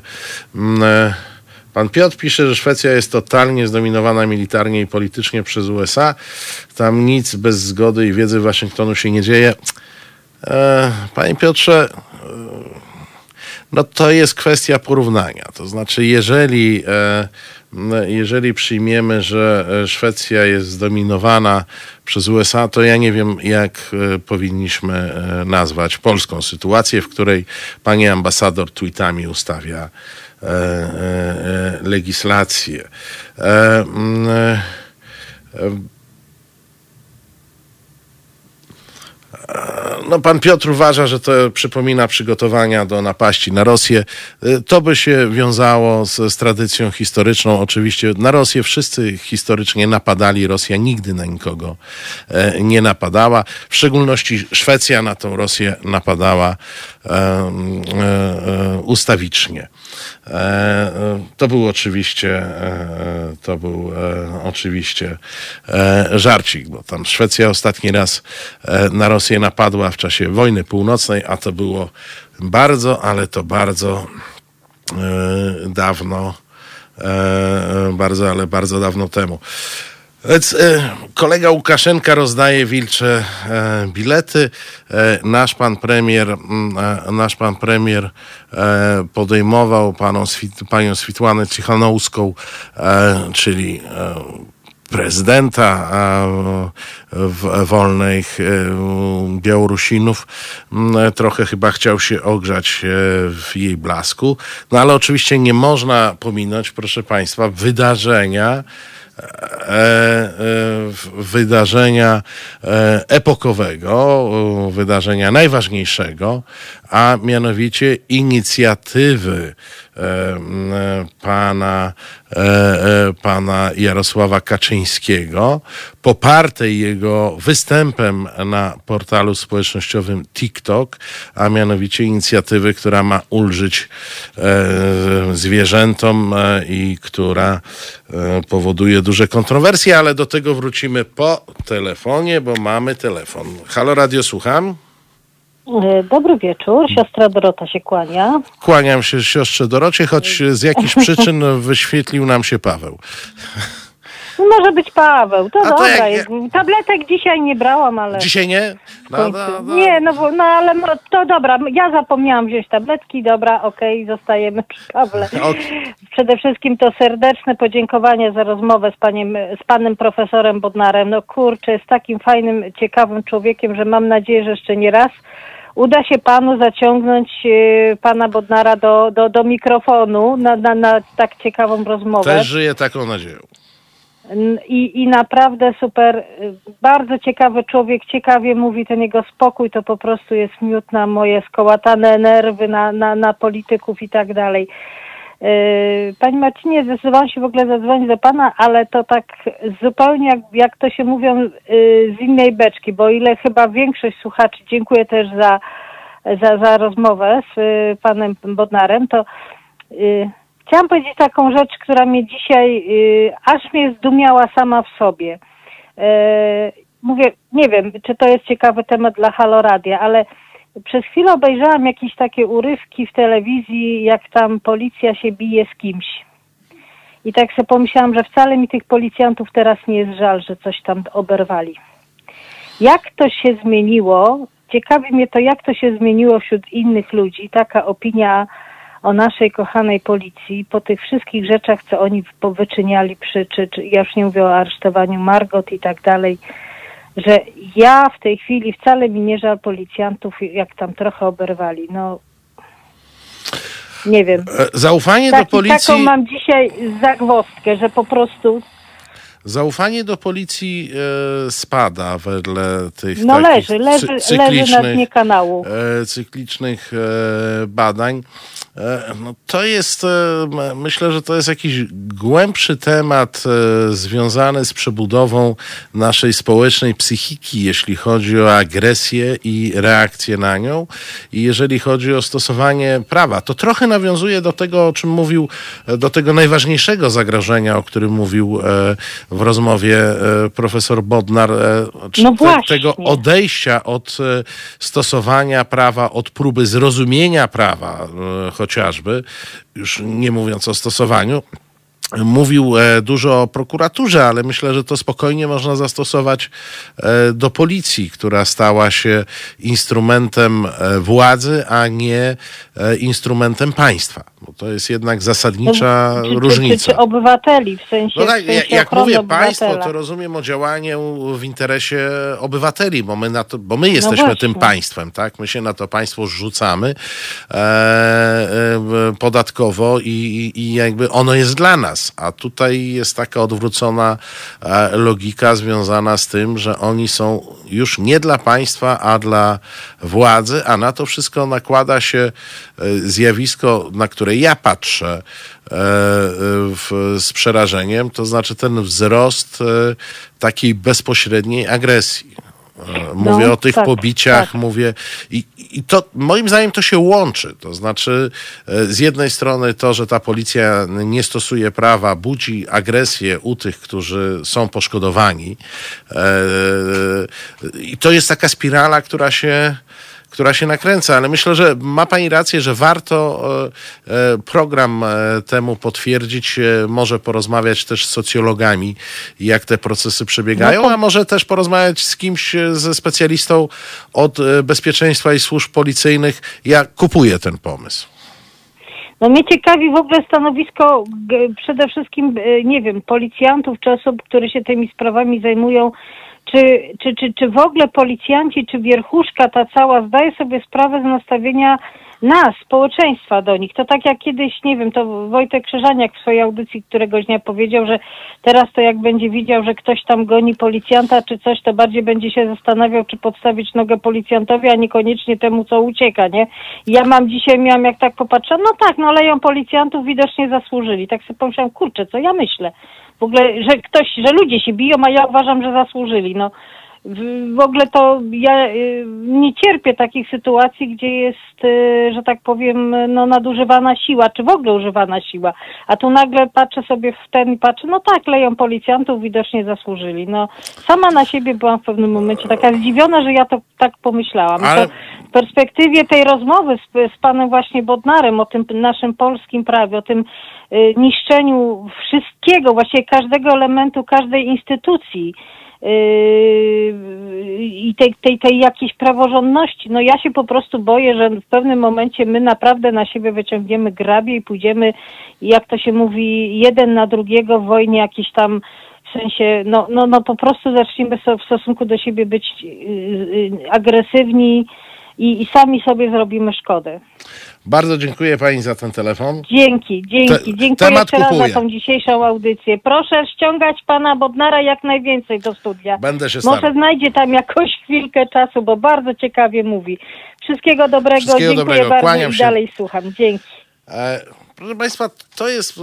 Pan Piotr pisze, że Szwecja jest totalnie zdominowana militarnie i politycznie przez USA. Tam nic bez zgody i wiedzy Waszyngtonu się nie dzieje. Panie Piotrze, no to jest kwestia porównania. To znaczy, jeżeli, e, jeżeli przyjmiemy, że Szwecja jest zdominowana przez USA, to ja nie wiem, jak e, powinniśmy e, nazwać polską sytuację, w której pani ambasador tweetami ustawia legislację. No, pan Piotr uważa, że to przypomina przygotowania do napaści na Rosję. To by się wiązało z, z, tradycją historyczną. Oczywiście na Rosję wszyscy historycznie napadali. Rosja nigdy na nikogo e, nie napadała. W szczególności Szwecja na tą Rosję napadała e, e, ustawicznie. To był oczywiście, to był oczywiście żarcik, bo tam Szwecja ostatni raz na Rosję napadła w czasie wojny północnej, a to było bardzo, ale to bardzo dawno, bardzo, ale bardzo dawno temu. Więc e, kolega Łukaszenka rozdaje wilcze e, bilety. E, nasz pan premier, nasz pan premier podejmował paną, panią Switłanę Cichanowską, czyli prezydenta wolnych Białorusinów. Trochę chyba chciał się ogrzać w jej blasku. No ale oczywiście nie można pominąć, proszę państwa, wydarzenia, wydarzenia e, epokowego, wydarzenia najważniejszego, a mianowicie inicjatywy pana, pana Jarosława Kaczyńskiego, popartej jego występem na portalu społecznościowym TikTok, a mianowicie inicjatywy, która ma ulżyć zwierzętom i która powoduje duże kontrowersje, ale do tego wrócimy po telefonie, bo mamy telefon. Halo Radio, słucham. E, dobry wieczór, siostra Dorota się kłania. Kłaniam się siostrze Dorocie, choć z jakichś przyczyn wyświetlił nam się Paweł. Może być Paweł, to A dobra. To jak... Tabletek dzisiaj nie brałam, ale... Dzisiaj nie? No, no, no. Nie, no, bo, no ale to dobra, ja zapomniałam wziąć tabletki, dobra, okej, zostajemy przy Pawle. Przede wszystkim to serdeczne podziękowanie za rozmowę z, paniem, z panem profesorem Bodnarem. No kurczę, jest takim fajnym, ciekawym człowiekiem, że mam nadzieję, że jeszcze nie raz uda się panu zaciągnąć y, pana Bodnara do, do, do mikrofonu na, na, na tak ciekawą rozmowę. Też żyję taką nadzieją. I, I naprawdę super, bardzo ciekawy człowiek, ciekawie mówi ten jego spokój, to po prostu jest miód na moje skołatane nerwy, na, na, na polityków i tak dalej. Y, Pani Marcinie, zdecydowałam się w ogóle zadzwonić do Pana, ale to tak zupełnie jak, jak to się mówią y, z innej beczki, bo ile chyba większość słuchaczy, dziękuję też za, za, za rozmowę z Panem Bodnarem, to Chciałam powiedzieć taką rzecz, która mnie dzisiaj y, aż mnie zdumiała sama w sobie. E, mówię, nie wiem, czy to jest ciekawy temat dla Haloradia, ale przez chwilę obejrzałam jakieś takie urywki w telewizji, jak tam policja się bije z kimś. I tak sobie pomyślałam, że wcale mi tych policjantów teraz nie jest żal, że coś tam oberwali. Jak to się zmieniło? Ciekawi mnie to, jak to się zmieniło wśród innych ludzi. Taka opinia o naszej kochanej policji, po tych wszystkich rzeczach, co oni powyczyniali przy, czy, czy ja już nie mówię o aresztowaniu Margot i tak dalej, że ja w tej chwili wcale mi nie żal policjantów, jak tam trochę oberwali. No, Nie wiem. E, Zaufanie do Taki, policji. Taką mam dzisiaj zagwozdkę, że po prostu Zaufanie do policji e, spada wedle tych no leży, leży, leży na dnie kanału. e, cyklicznych e, badań. E, no to jest, e, myślę, że to jest jakiś głębszy temat e, związany z przebudową naszej społecznej psychiki, jeśli chodzi o agresję i reakcję na nią. I jeżeli chodzi o stosowanie prawa, to trochę nawiązuje do tego, o czym mówił, do tego najważniejszego zagrożenia, o którym mówił w rozmowie e, profesor Bodnar, e, czy No te, tego odejścia od e, stosowania prawa, od próby zrozumienia prawa chociażby, już nie mówiąc o stosowaniu. Mówił e, dużo o prokuraturze, ale myślę, że to spokojnie można zastosować e, do policji, która stała się instrumentem e, władzy, a nie instrumentem państwa. Bo to jest jednak zasadnicza No, czy, różnica. czy, czy obywateli, w sensie, No tak, w sensie jak, mówię obywatela. państwo, to rozumiem o działaniu w interesie obywateli, bo my, na to, bo my jesteśmy No tym państwem, tak? My się na to państwo rzucamy e, e, podatkowo i, i, i jakby ono jest dla nas. A tutaj jest taka odwrócona e, logika związana z tym, że oni są już nie dla państwa, a dla władzy, a na to wszystko nakłada się e, zjawisko, na które ja patrzę e, w, z przerażeniem, to znaczy ten wzrost takiej bezpośredniej agresji. E, Mówię No, o tych tak, pobiciach, tak. mówię i, i to moim zdaniem to się łączy. To znaczy e, z jednej strony to, że ta policja nie stosuje prawa, budzi agresję u tych, którzy są poszkodowani. E, I to jest taka spirala, która się która się nakręca, ale myślę, że ma Pani rację, że warto e, e, program e, temu potwierdzić, może porozmawiać też z socjologami, jak te procesy przebiegają, No a może też porozmawiać z kimś, ze specjalistą od bezpieczeństwa i służb policyjnych. Ja kupuję ten pomysł. No mnie ciekawi w ogóle stanowisko przede wszystkim, nie wiem, policjantów czy osób, które się tymi sprawami zajmują. Czy, czy, czy, czy w ogóle policjanci, czy wierchuszka ta cała zdaje sobie sprawę z nastawienia nas, społeczeństwa do nich. To tak jak kiedyś, nie wiem, to Wojtek Krzyżaniak w swojej audycji któregoś dnia powiedział, że teraz to jak będzie widział, że ktoś tam goni policjanta czy coś, to bardziej będzie się zastanawiał, czy podstawić nogę policjantowi, a niekoniecznie temu, co ucieka, nie? Ja mam dzisiaj, miałam jak tak popatrzę, no tak, no leją policjantów, widocznie zasłużyli. Tak sobie pomyślałam, kurczę, co ja myślę? W ogóle, że ktoś, że ludzie się biją, a ja uważam, że zasłużyli. No, w, ogóle to ja y, nie cierpię takich sytuacji, gdzie jest, y, że tak powiem, no nadużywana siła, czy w ogóle używana siła. A tu nagle patrzę sobie w ten i patrzę, no tak, leją policjantów, widocznie zasłużyli. No, sama na siebie byłam w pewnym momencie taka zdziwiona, że ja to tak pomyślałam. Ale- To w perspektywie tej rozmowy z, z panem właśnie Bodnarem o tym naszym polskim prawie, o tym y, niszczeniu wszystkiego, właściwie każdego elementu, każdej instytucji i tej, tej, tej jakiejś praworządności. No ja się po prostu boję, że w pewnym momencie my naprawdę na siebie wyciągniemy grabie i pójdziemy, jak to się mówi, jeden na drugiego w wojnie jakiś tam w sensie, no, no, no po prostu zaczniemy w stosunku do siebie być yy, yy, agresywni i, i sami sobie zrobimy szkodę. Bardzo dziękuję Pani za ten telefon. Dzięki, dzięki. Te- Dziękuję temat jeszcze raz kupuję. za tą dzisiejszą audycję. Proszę ściągać pana Bodnara jak najwięcej do studia. Będę się Może starał. znajdzie tam jakoś chwilkę czasu, bo bardzo ciekawie mówi. Wszystkiego dobrego, Wszystkiego dziękuję dobrego, bardzo kłaniam i się. dalej słucham. Dzięki. E, Proszę Państwa, to jest.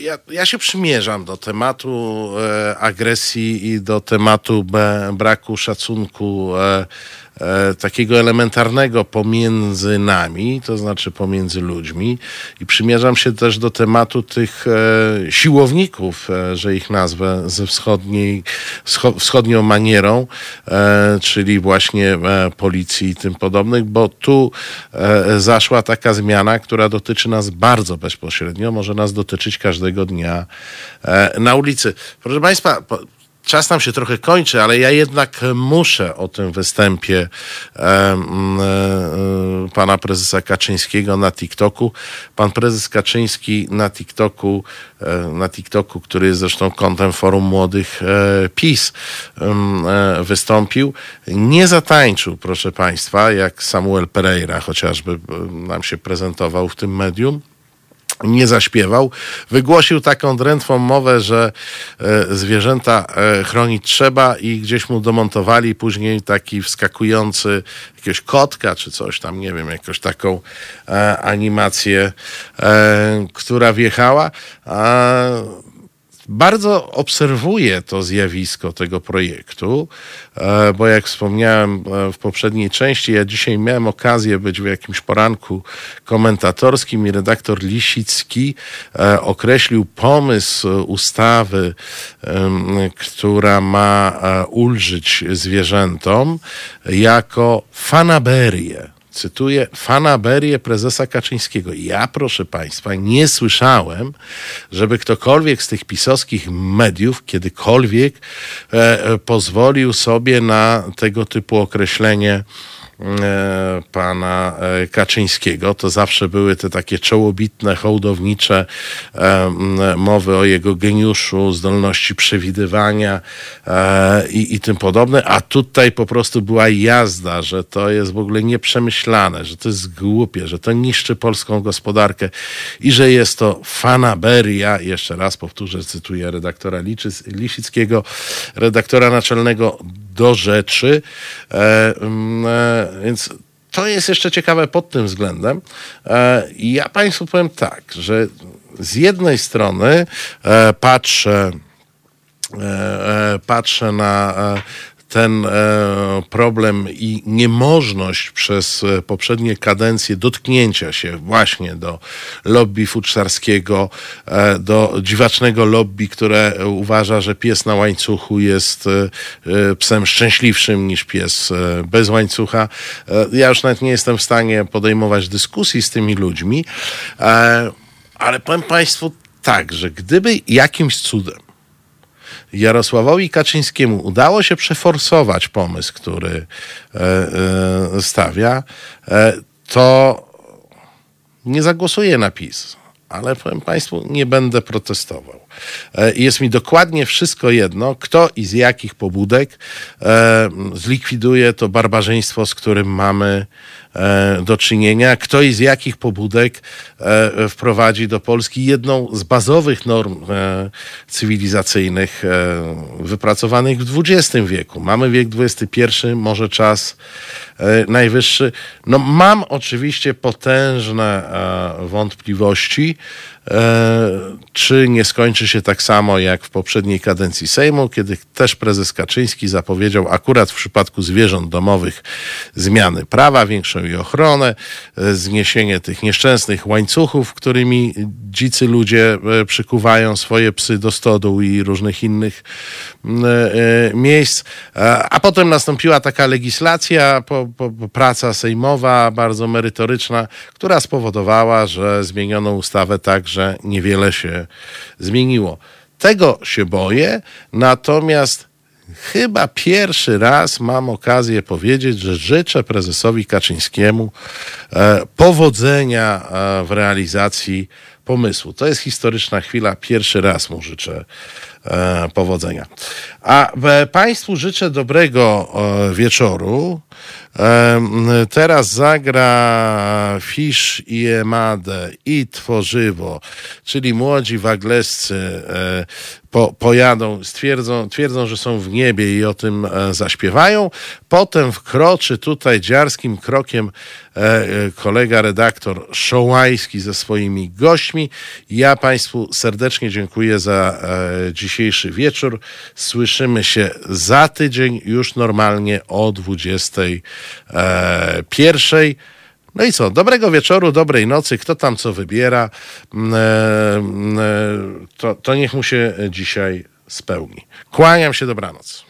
Ja, ja się przymierzam do tematu e, agresji i do tematu be, braku szacunku e, takiego elementarnego pomiędzy nami, to znaczy pomiędzy ludźmi. I przymierzam się też do tematu tych e, siłowników, e, że ich nazwę ze wschodniej, wscho, wschodnią manierą, e, czyli właśnie e, policji i tym podobnych, bo tu e, zaszła taka zmiana, która dotyczy nas bardzo bezpośrednio, może nas dotyczyć każdego dnia e, na ulicy. Proszę Państwa, Czas nam się trochę kończy, ale ja jednak muszę o tym występie e, e, e, pana prezesa Kaczyńskiego na TikToku. Pan prezes Kaczyński na TikToku, e, na TikToku, który jest zresztą kontem Forum Młodych e, PiS, e, wystąpił. Nie zatańczył, proszę państwa, jak Samuel Pereira chociażby nam się prezentował w tym medium nie zaśpiewał. Wygłosił taką drętwą mowę, że e, zwierzęta e, chronić trzeba i gdzieś mu domontowali później taki wskakujący jakiegoś kotka czy coś tam, nie wiem, jakąś taką e, animację, która wjechała. Bardzo obserwuję to zjawisko tego projektu, e, bo jak wspomniałem e, w poprzedniej części, ja dzisiaj miałem okazję być w jakimś poranku komentatorskim i redaktor Lisicki e, określił pomysł ustawy, która ma ulżyć zwierzętom, jako fanaberię cytuję, fanaberię prezesa Kaczyńskiego. Ja, proszę Państwa, nie słyszałem, żeby ktokolwiek z tych pisowskich mediów kiedykolwiek e, e pozwolił sobie na tego typu określenie pana e, Kaczyńskiego. To zawsze były te takie czołobitne, hołdownicze e, mowy o jego geniuszu, zdolności przewidywania i, i tym podobne, a tutaj po prostu była jazda, że to jest w ogóle nieprzemyślane, że to jest głupie, że to niszczy polską gospodarkę i że jest to fanaberia, jeszcze raz powtórzę, cytuję redaktora Lisickiego, redaktora naczelnego do rzeczy. E, mm, e, więc to jest jeszcze ciekawe pod tym względem. E, ja Państwu powiem tak, że z jednej strony patrzę, patrzę na ten e, problem i niemożność przez e, poprzednie kadencje dotknięcia się właśnie do lobby futrzarskiego, e, do dziwacznego lobby, które uważa, że pies na łańcuchu jest psem szczęśliwszym niż pies bez łańcucha. Ja już nawet nie jestem w stanie podejmować dyskusji z tymi ludźmi, ale powiem Państwu tak, że gdyby jakimś cudem Jarosławowi Kaczyńskiemu udało się przeforsować pomysł, który e, e, stawia, e, to nie zagłosuję na PiS. Ale powiem Państwu, nie będę protestował. Jest mi dokładnie wszystko jedno, kto i z jakich pobudek zlikwiduje to barbarzyństwo, z którym mamy E, do czynienia, kto i z jakich pobudek e, wprowadzi do Polski jedną z bazowych norm e, cywilizacyjnych wypracowanych w XX wieku. Mamy wiek XXI, może czas najwyższy. No mam oczywiście potężne wątpliwości, czy nie skończy się tak samo jak w poprzedniej kadencji Sejmu, kiedy też prezes Kaczyński zapowiedział akurat w przypadku zwierząt domowych zmiany prawa, większą i ochronę, e, zniesienie tych nieszczęsnych łańcuchów, którymi dzicy ludzie e, przykuwają swoje psy do stodół i różnych innych e, miejsc. A potem nastąpiła taka legislacja, po, po, praca sejmowa, bardzo merytoryczna, która spowodowała, że zmieniono ustawę tak, że niewiele się zmieniło. Tego się boję, natomiast chyba pierwszy raz mam okazję powiedzieć, że życzę prezesowi Kaczyńskiemu e, powodzenia e, w realizacji pomysłu. To jest historyczna chwila. Pierwszy raz mu życzę e, powodzenia. A Państwu życzę dobrego wieczoru. Teraz zagra Fisz i Emadę i Tworzywo, czyli młodzi waglescy e, po, pojadą, stwierdzą, twierdzą, że są w niebie i o tym e, zaśpiewają. Potem wkroczy tutaj dziarskim krokiem e, kolega redaktor Szołajski ze swoimi gośćmi. Ja Państwu serdecznie dziękuję za dzisiejszy wieczór. Słyszymy się za tydzień już normalnie o 20 e, pierwszej. No i co? Dobrego wieczoru, dobrej nocy. Kto tam co wybiera, mm, e, mm, e, to, to niech mu się dzisiaj spełni. Kłaniam się, dobranoc.